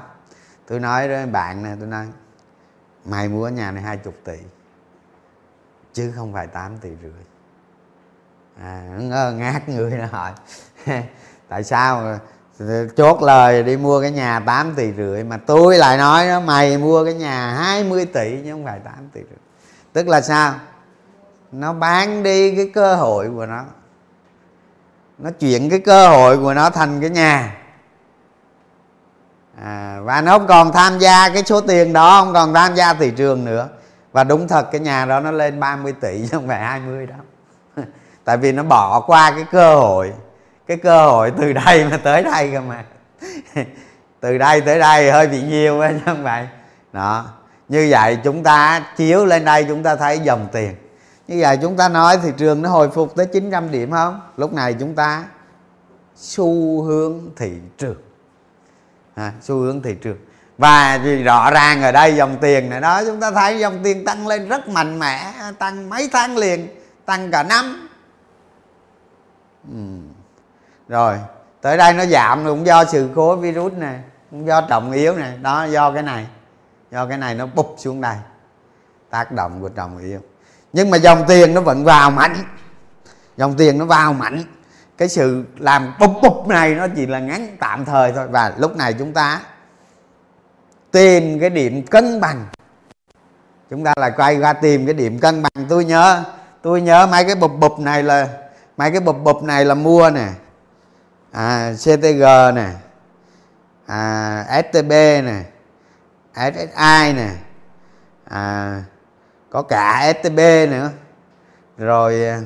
tôi nói với bạn này tôi nói mày mua nhà này hai chục tỷ chứ không phải 8 tỷ rưỡi. À ngơ ngác người nó hỏi. Tại sao chốt lời đi mua cái nhà 8 tỷ rưỡi mà tôi lại nói đó mày mua cái nhà 20 tỷ chứ không phải 8 tỷ rưỡi. Tức là sao? Nó bán đi cái cơ hội của nó. Nó chuyển cái cơ hội của nó thành cái nhà. À, và nó không còn tham gia cái số tiền đó không còn tham gia thị trường nữa và đúng thật cái nhà đó nó lên 30 tỷ chứ không phải 20 đâu. Tại vì nó bỏ qua cái cơ hội cái cơ hội từ đây mà tới đây cơ mà. Từ đây tới đây hơi bị nhiều chứ không phải. Đó như vậy chúng ta chiếu lên đây chúng ta thấy dòng tiền. Như vậy chúng ta nói thị trường nó hồi phục tới 900 điểm không? Lúc này chúng ta xu hướng thị trường. À, xu hướng thị trường và vì rõ ràng ở đây dòng tiền này đó, chúng ta thấy dòng tiền tăng lên rất mạnh mẽ, tăng mấy tháng liền, tăng cả năm. Ừ. rồi, tới đây nó giảm cũng do sự cố virus này cũng do trọng yếu này, đó, do cái này, do cái này nó bụp xuống đây, tác động của trọng yếu. Nhưng mà dòng tiền nó vẫn vào mạnh, dòng tiền nó vào mạnh. Cái sự làm bụp bụp này nó chỉ là ngắn, tạm thời thôi, và lúc này chúng ta tìm cái điểm cân bằng. Chúng ta lại quay qua tìm cái điểm cân bằng. Tôi nhớ tôi nhớ mấy cái bụp bụp này là mấy cái bụp bụp này là mua nè. À, CTG nè. À, STB nè. SSI nè. À, có cả STB nữa. Rồi à,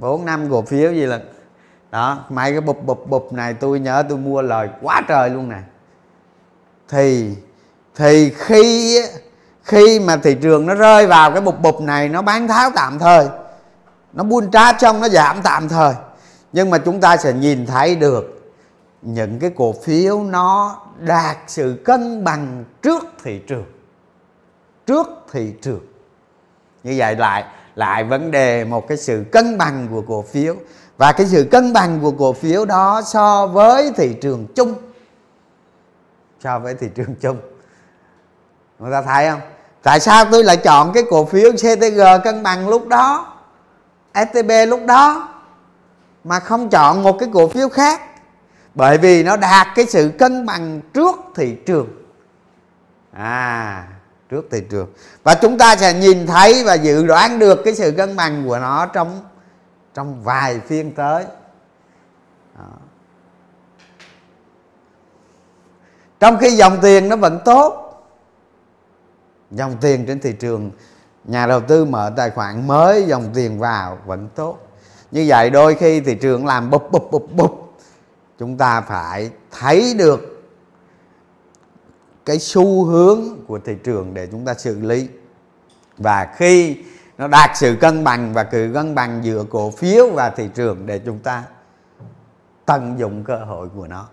bốn năm cổ phiếu gì là đó mấy cái bụp bụp bụp này tôi nhớ tôi mua lời quá trời luôn nè thì thì khi khi mà thị trường nó rơi vào cái bục bục này, nó bán tháo tạm thời, nó buôn trá trong, nó giảm tạm thời. Nhưng mà chúng ta sẽ nhìn thấy được những cái cổ phiếu nó đạt sự cân bằng trước thị trường, trước thị trường. Như vậy lại lại vấn đề một cái sự cân bằng của cổ phiếu. Và cái sự cân bằng của cổ phiếu đó so với thị trường chung so với thị trường chung. Người ta thấy không? Tại sao tôi lại chọn cái cổ phiếu CTG cân bằng lúc đó STB lúc đó, mà không chọn một cái cổ phiếu khác? Bởi vì nó đạt cái sự cân bằng trước thị trường. À trước thị trường. Và chúng ta sẽ nhìn thấy và dự đoán được cái sự cân bằng của nó trong trong vài phiên tới. Trong khi dòng tiền nó vẫn tốt, dòng tiền trên thị trường, nhà đầu tư mở tài khoản mới, dòng tiền vào vẫn tốt. Như vậy đôi khi thị trường làm bụp bụp bụp bụp, chúng ta phải thấy được cái xu hướng của thị trường để chúng ta xử lý. Và khi nó đạt sự cân bằng và sự cân bằng giữa cổ phiếu và thị trường để chúng ta tận dụng cơ hội của nó.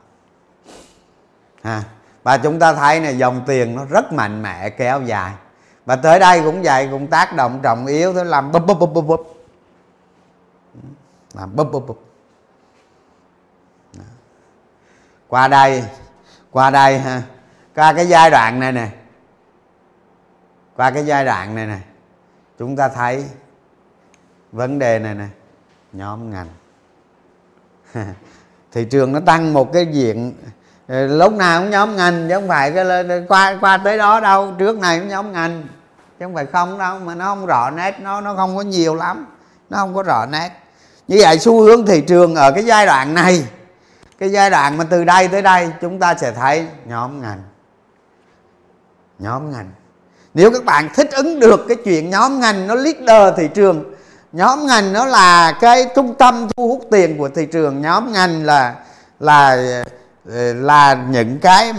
Ha và chúng ta thấy này dòng tiền nó rất mạnh mẽ, kéo dài. Và tới đây cũng vậy, cũng tác động, trọng yếu tới làm búp búp búp búp búp. Làm búp búp búp. Qua đây qua đây ha. Qua cái giai đoạn này nè. Qua cái giai đoạn này nè. Chúng ta thấy vấn đề này nè. Nhóm ngành. Thị trường nó tăng một cái diện lúc nào cũng nhóm ngành, chứ không phải cái qua qua tới đó đâu. Trước này cũng nhóm ngành, chứ không phải không đâu, mà nó không rõ nét, nó nó không có nhiều lắm, nó không có rõ nét. Như vậy xu hướng thị trường ở cái giai đoạn này, cái giai đoạn mà từ đây tới đây, chúng ta sẽ thấy nhóm ngành. Nhóm ngành. Nếu các bạn thích ứng được cái chuyện nhóm ngành, nó leader thị trường, nhóm ngành nó là cái trung tâm thu hút tiền của thị trường, nhóm ngành là là Ờ, là những cái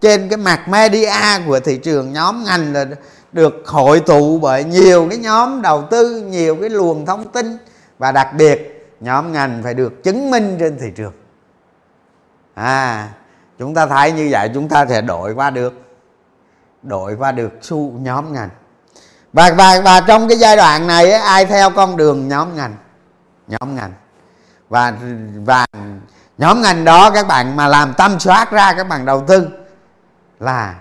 trên cái mặt media của thị trường nhóm ngành là được hội tụ bởi nhiều cái nhóm đầu tư nhiều cái luồng thông tin. Và đặc biệt nhóm ngành phải được chứng minh trên thị trường. À chúng ta thấy như vậy chúng ta sẽ đổi qua được đổi qua được xu nhóm ngành. Và, và và trong cái giai đoạn này ai theo con đường nhóm ngành? Nhóm ngành. Và và nhóm ngành đó các bạn mà làm tâm soát ra các bạn đầu tư là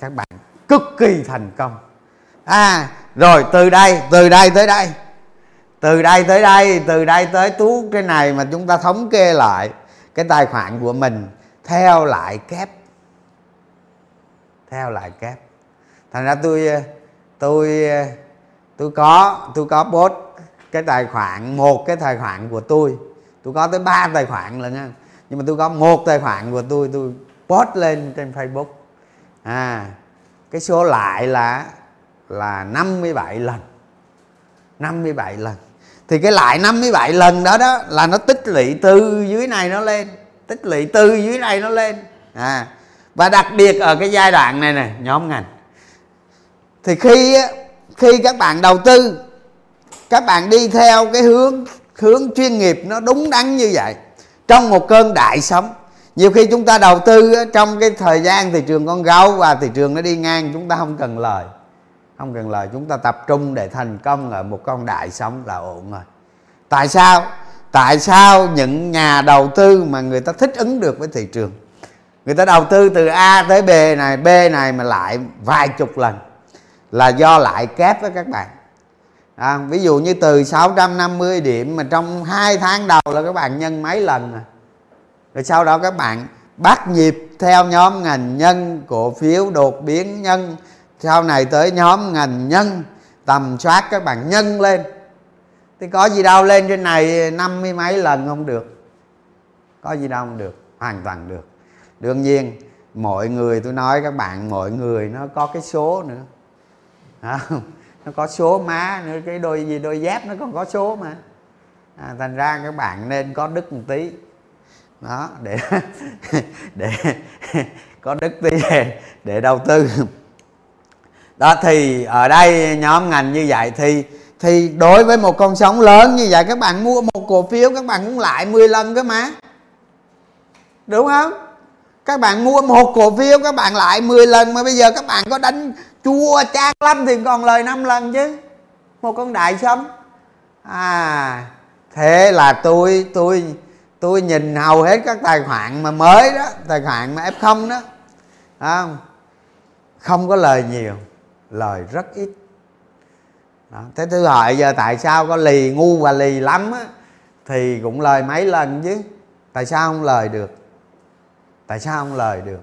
các bạn cực kỳ thành công. À rồi từ đây từ đây tới đây, từ đây tới đây, từ đây tới tú cái này mà chúng ta thống kê lại cái tài khoản của mình theo lại kép, theo lại kép. Thành ra tôi tôi tôi có tôi có post cái tài khoản, một cái tài khoản của tôi tôi có tới ba tài khoản là nha. Nhưng mà tôi có một tài khoản của tôi tôi post lên trên facebook. À cái số lại là là 57 lần. 57 lần. Thì cái lại 57 lần đó đó là nó tích lũy từ dưới này nó lên, tích lũy từ dưới này nó lên. À và đặc biệt ở cái giai đoạn này này nhóm ngành. Thì khi khi các bạn đầu tư, các bạn đi theo cái hướng hướng chuyên nghiệp nó đúng đắn như vậy. Trong một cơn đại sóng, nhiều khi chúng ta đầu tư trong cái thời gian thị trường con gấu và thị trường nó đi ngang, chúng ta không cần lời. Không cần lời, chúng ta tập trung để thành công ở một con đại sóng là ổn rồi. Tại sao? Tại sao những nhà đầu tư mà người ta thích ứng được với thị trường? Người ta đầu tư từ a tới b này b này mà lại vài chục lần là do lại kép với các bạn à, ví dụ như từ 650 điểm mà trong 2 tháng đầu là các bạn nhân mấy lần à. rồi sau đó các bạn bắt nhịp theo nhóm ngành nhân cổ phiếu đột biến nhân. Sau này tới nhóm ngành nhân tầm soát các bạn nhân lên. Thì có gì đâu lên trên này năm mươi mấy lần không được. Có gì đâu không được. Hoàn toàn được. Đương nhiên mọi người tôi nói các bạn mọi người nó có cái số nữa. Không? Nó có số má nữa cái đôi gì đôi dép nó còn có số mà. À, thành ra các bạn nên có đức một tí. Đó để để có đức tí để, để đầu tư. Đó thì ở đây nhóm ngành như vậy thì thì đối với một con sóng lớn như vậy các bạn mua một cổ phiếu các bạn cũng lại 10 lần cơ mà đúng không? Các bạn mua một cổ phiếu, các bạn lại 10 lần, mà bây giờ các bạn có đánh chua chát lắm thì còn lời 5 lần chứ. Một con đại sống. À thế là tôi tôi tôi nhìn hầu hết các tài khoản mà mới đó, tài khoản mà f0 đó. Không? Không có lời nhiều, lời rất ít. Đó. thế thứ hỏi giờ tại sao có lì ngu và lì lắm á, thì cũng lời mấy lần chứ. Tại sao không lời được? Tại sao không lời được?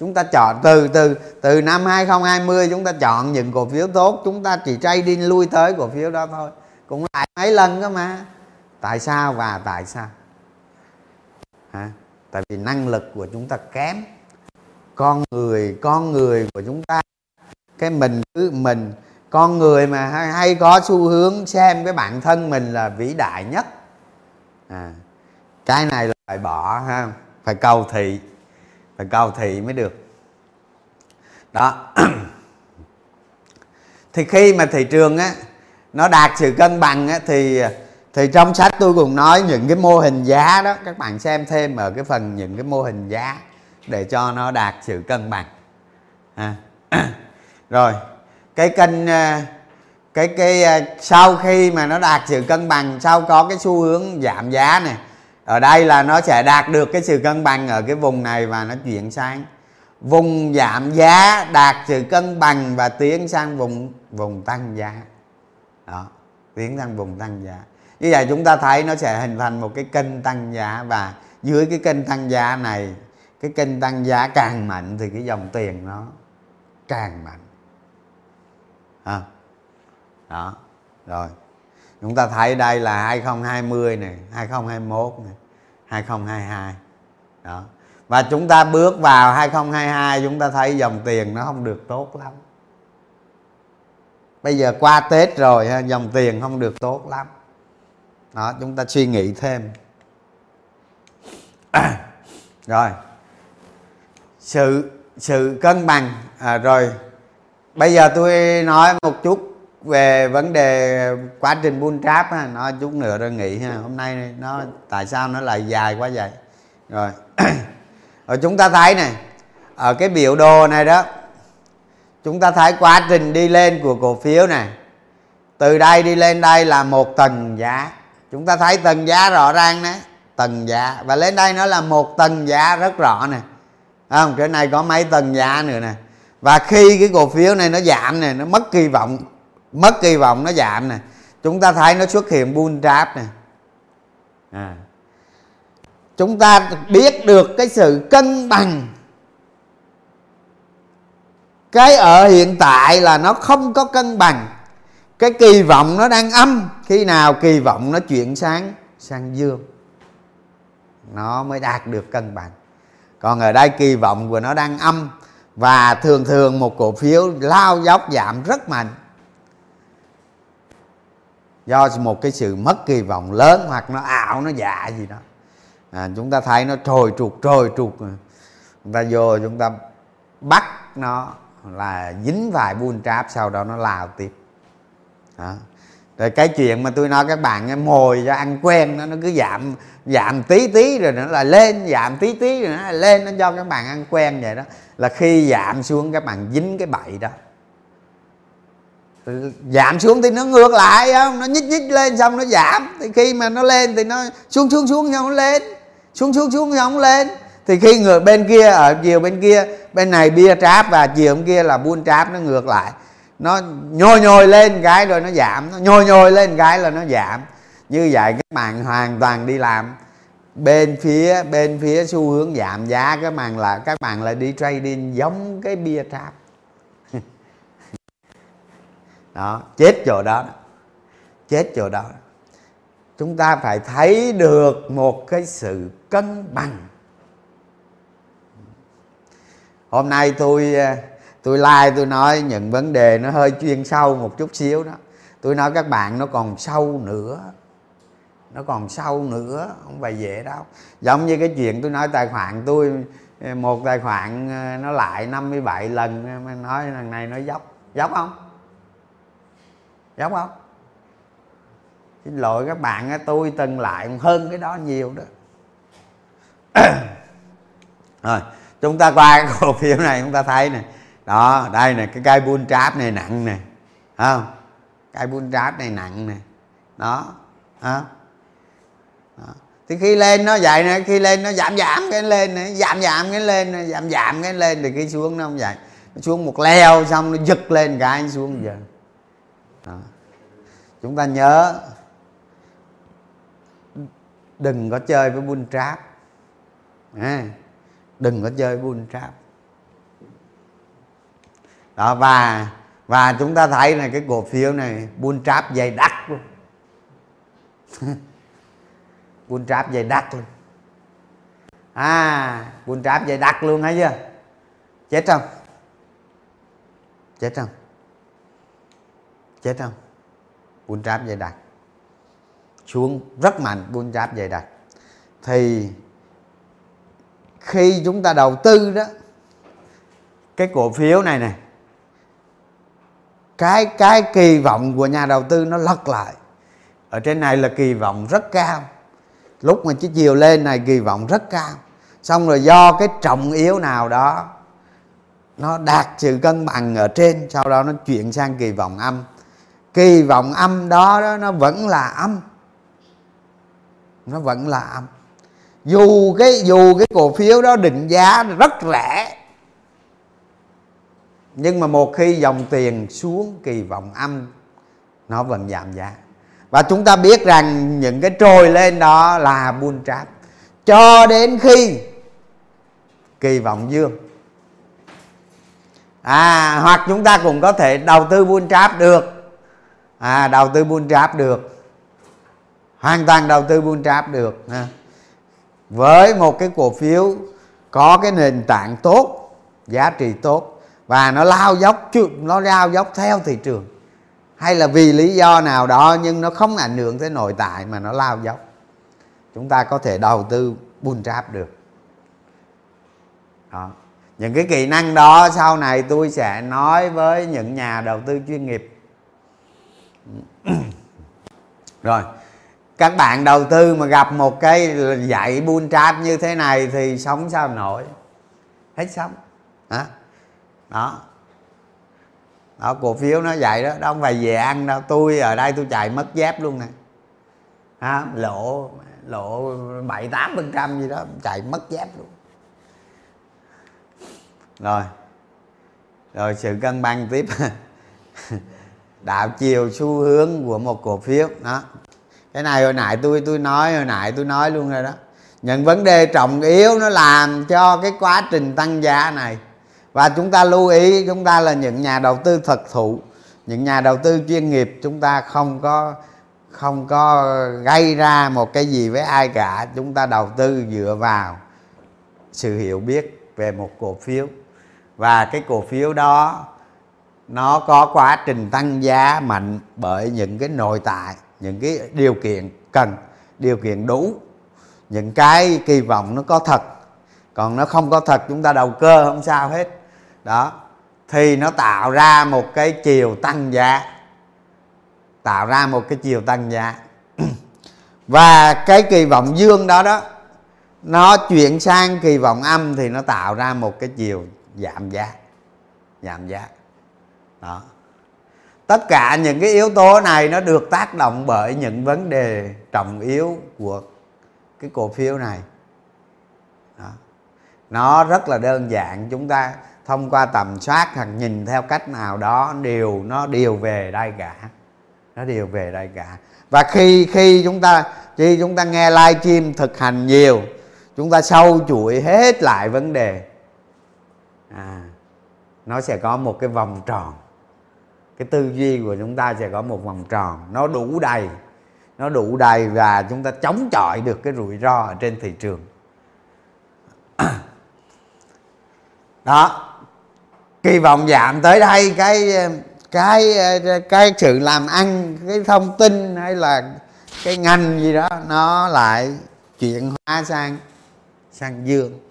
Chúng ta chọn từ từ từ năm 2020 chúng ta chọn những cổ phiếu tốt chúng ta chỉ trading lui tới cổ phiếu đó thôi. Cũng lại mấy lần cơ mà. Tại sao và tại sao? Hả? Tại vì năng lực của chúng ta kém. Con người con người của chúng ta cái mình cứ mình. Con người mà hay, hay có xu hướng xem cái bản thân mình là vĩ đại nhất. À, cái này là phải bỏ ha phải cầu thị, phải cầu thị mới được. Đó. Thì khi mà thị trường á, nó đạt sự cân bằng á, thì thì trong sách tôi cũng nói những cái mô hình giá đó, các bạn xem thêm ở cái phần những cái mô hình giá để cho nó đạt sự cân bằng. À. rồi, cái kênh à, cái cái à, sau khi mà nó đạt sự cân bằng, sau có cái xu hướng giảm giá này ở đây là nó sẽ đạt được cái sự cân bằng ở cái vùng này và nó chuyển sang vùng giảm giá đạt sự cân bằng và tiến sang vùng vùng tăng giá. Đó tiến sang vùng tăng giá. Như vậy chúng ta thấy nó sẽ hình thành một cái kênh tăng giá và dưới cái kênh tăng giá này cái kênh tăng giá càng mạnh thì cái dòng tiền nó càng mạnh. À, đó rồi. Chúng ta thấy đây là 2020 này 2021 này. 2022 đó. Và chúng ta bước vào 2022 chúng ta thấy dòng tiền nó không được tốt lắm. Bây giờ qua Tết rồi dòng tiền không được tốt lắm. Đó chúng ta suy nghĩ thêm. À, rồi. Sự sự cân bằng. À, rồi. Bây giờ tôi nói một chút về vấn đề quá trình bull trap ha nó chút nữa rồi nghỉ ha. Hôm nay nó, tại sao nó lại dài quá vậy? Rồi. Rồi chúng ta thấy này, ở cái biểu đồ này đó, chúng ta thấy quá trình đi lên của cổ phiếu này. Từ đây đi lên đây là một tầng giá. Chúng ta thấy tầng giá rõ ràng đấy tầng giá. Và lên đây nó là một tầng giá rất rõ nè. Không? Cái này có mấy tầng giá nữa nè. Và khi cái cổ phiếu này nó giảm này nó mất kỳ vọng mất kỳ vọng nó giảm nè. Chúng ta thấy nó xuất hiện bull trap nè. À. chúng ta biết được cái sự cân bằng. Cái ở hiện tại là nó không có cân bằng. Cái kỳ vọng nó đang âm. Khi nào kỳ vọng nó chuyển sáng, sang dương. Nó mới đạt được cân bằng. Còn ở đây kỳ vọng của nó đang âm. Và thường thường một cổ phiếu lao dốc giảm rất mạnh do một cái sự mất kỳ vọng lớn hoặc nó ảo nó dạ gì đó. À, chúng ta thấy nó trồi trục trồi trục chúng ta vô chúng ta bắt nó là dính vài buôn tráp sau đó nó lao tiếp. Đó. rồi cái chuyện mà tôi nói các bạn mồi cho ăn quen nó nó cứ giảm giảm tí tí rồi nó là lên giảm tí tí rồi nó là lên nó cho các bạn ăn quen vậy đó. Là khi giảm xuống các bạn dính cái bậy đó giảm xuống thì nó ngược lại, không? Nó nhích nhích lên xong nó giảm. Thì khi mà nó lên thì nó xuống xuống xuống xong nó lên. Xuống xuống xuống xong nó lên. Thì khi người bên kia, ở chiều bên kia, bên này bia tráp và chiều bên kia là buôn tráp, nó ngược lại. Nó nhồi nhồi lên cái rồi nó giảm. Nó nhồi nhồi lên cái là nó giảm. Như vậy các bạn hoàn toàn đi làm. Bên phía bên phía xu hướng giảm giá các bạn là các bạn lại đi trading giống cái bia trap đó, chết chỗ đó chết chỗ đó. Chúng ta phải thấy được một cái sự cân bằng. Hôm nay tôi ờ, tôi like, tôi nói những vấn đề nó hơi chuyên sâu một chút xíu đó. Tôi nói các bạn nó còn sâu nữa. Nó còn sâu nữa, không phải dễ đâu. Giống như cái chuyện tôi nói tài khoản tôi ờ, một tài khoản ờ, nó lại 57 lần, mà nói lần này nó dốc. Dốc không? Đúng không xin lỗi các bạn tôi từng lại hơn cái đó nhiều đó rồi, chúng ta qua cái cổ phiếu này, chúng ta thấy nè đó, đây nè, cái cây bull trap này nặng nè không cây bull trap này nặng nè đó hả? đó. thì khi lên nó vậy nè, khi lên nó giảm giảm cái lên nè, giảm giảm cái lên nè, giảm giảm cái lên, thì khi xuống nó không vậy nó xuống một leo xong nó giật lên cái xuống giờ chúng ta nhớ đừng có chơi với bull trap. À, đừng có chơi bull trap. Đó và và chúng ta thấy là cái cổ phiếu này bull trap dày đắt luôn. Bull trap dày đắt luôn. À bull trap dày đắt luôn thấy chưa? Chết không? Chết không? Chết không? Bull trap dày đặc xuống rất mạnh bull trap dày đặc thì khi chúng ta đầu tư đó, cái cổ phiếu này này cái cái kỳ vọng của nhà đầu tư nó lật lại. Ở trên này là kỳ vọng rất cao. Lúc mà chiếc chiều lên này kỳ vọng rất cao. Xong rồi do cái trọng yếu nào đó, nó đạt sự cân bằng ở trên, sau đó nó chuyển sang kỳ vọng âm kỳ vọng âm đó, đó nó vẫn là âm. Nó vẫn là âm. Dù cái dù cái cổ phiếu đó định giá rất rẻ nhưng mà một khi dòng tiền xuống kỳ vọng âm nó vẫn giảm giá. Và chúng ta biết rằng những cái trồi lên đó là buôn trap. Cho đến khi kỳ vọng dương. À hoặc chúng ta cũng có thể đầu tư buôn trap được à đầu tư buôn trap được. Hoàn toàn đầu tư buôn trap được, ha. với một cái cổ phiếu có cái nền tảng tốt, giá trị tốt, và nó lao dốc nó lao dốc theo thị trường. Hay là vì lý do nào đó nhưng nó không ảnh hưởng tới nội tại mà nó lao dốc. Chúng ta có thể đầu tư bull trap được. Đó. những cái kỹ năng đó sau này tôi sẽ nói với những nhà đầu tư chuyên nghiệp. rồi, các bạn đầu tư mà gặp một cái dạy bull trap như thế này thì sống sao nổi? Hết sống. Hả? Đó. Đó, cổ phiếu nó vậy đó đó không phải về ăn đâu. Tôi ở đây tôi chạy mất dép luôn nè. Ha lộ lộ bảy tám phần trăm gì đó, chạy mất dép luôn. Rồi. Rồi sự cân bằng tiếp. đạo chiều xu hướng của một cổ phiếu, đó. Cái này hồi nãy tôi tôi nói, hồi nãy tôi nói luôn rồi đó. Những vấn đề trọng yếu nó làm cho cái quá trình tăng giá này. Và chúng ta lưu ý, chúng ta là những nhà đầu tư thật thụ, những nhà đầu tư chuyên nghiệp, chúng ta không có không có gây ra một cái gì với ai cả. Chúng ta đầu tư dựa vào sự hiểu biết về một cổ phiếu. Và cái cổ phiếu đó nó có quá trình tăng giá mạnh bởi những cái nội tại, những cái điều kiện cần, điều kiện đủ. Những cái kỳ vọng nó có thật. Còn nó không có thật, chúng ta đầu cơ không sao hết. Đó. Thì nó tạo ra một cái chiều tăng giá. Tạo ra một cái chiều tăng giá. Và cái kỳ vọng dương đó đó, nó chuyển sang kỳ vọng âm thì nó tạo ra một cái chiều giảm giá. Giảm giá đó. Tất cả những cái yếu tố này nó được tác động bởi những vấn đề trọng yếu của cái cổ phiếu này. Đó. nó rất là đơn giản chúng ta thông qua tầm soát hoặc nhìn theo cách nào đó đều nó đều về đây cả. Nó đều về đây cả. Và khi khi chúng ta khi chúng ta nghe live stream thực hành nhiều chúng ta sâu chuỗi hết lại vấn đề à, nó sẽ có một cái vòng tròn cái tư duy của chúng ta sẽ có một vòng tròn, nó đủ đầy, nó đủ đầy và chúng ta chống chọi được cái rủi ro ở trên thị trường. Đó, kỳ vọng giảm tới đây, cái cái cái sự làm ăn, cái thông tin hay là cái ngành gì đó, nó lại chuyển hóa sang sang dương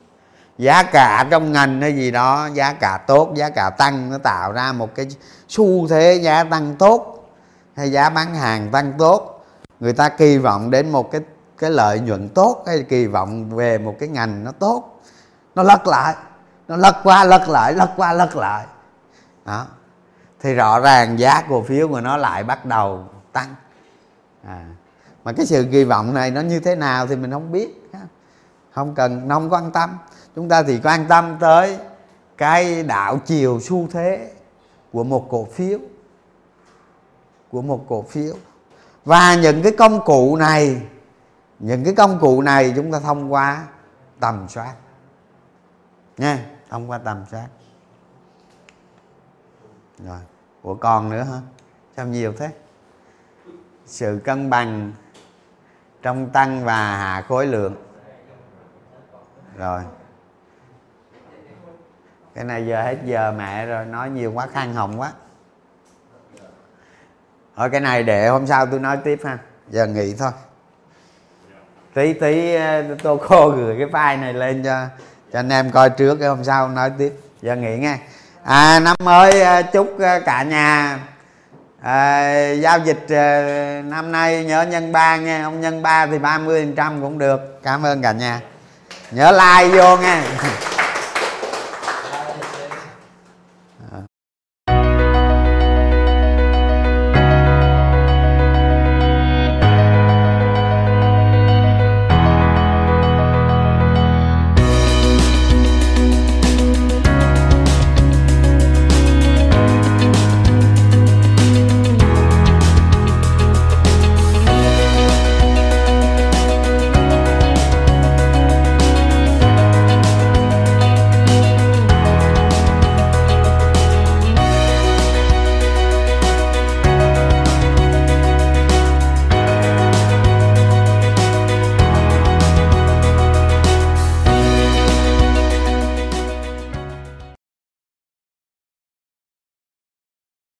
giá cả trong ngành hay gì đó, giá cả tốt, giá cả tăng, nó tạo ra một cái xu thế giá tăng tốt hay giá bán hàng tăng tốt. Người ta kỳ vọng đến một cái cái lợi nhuận tốt hay kỳ vọng về một cái ngành nó tốt. Nó lật lại, nó lật qua, lật lại, lật qua, lật lại. Đó. Thì rõ ràng giá cổ phiếu của nó lại bắt đầu tăng. À. mà cái sự kỳ vọng này nó như thế nào thì mình không biết không cần không quan tâm chúng ta thì quan tâm tới cái đạo chiều xu thế của một cổ phiếu, của một cổ phiếu. Và những cái công cụ này, những cái công cụ này chúng ta thông qua tầm soát. Nha, thông qua tầm soát. Rồi của con nữa hả? Sao nhiều thế? Sự cân bằng trong tăng và hạ khối lượng. Rồi cái này giờ hết giờ mẹ rồi nói nhiều quá khăn hồng quá. Thôi cái này để hôm sau tôi nói tiếp ha giờ nghỉ thôi. Tí tí ờ, tô cô gửi cái file này lên cho cho anh em coi trước cái hôm sau nói tiếp. Giờ nghỉ nghe. À, năm mới ờ, chúc ờ, cả nhà à, giao dịch năm nay nhớ nhân ba nha ông nhân ba thì 30 phần trăm cũng được. Cảm ơn cả nhà. Nhớ like vô nha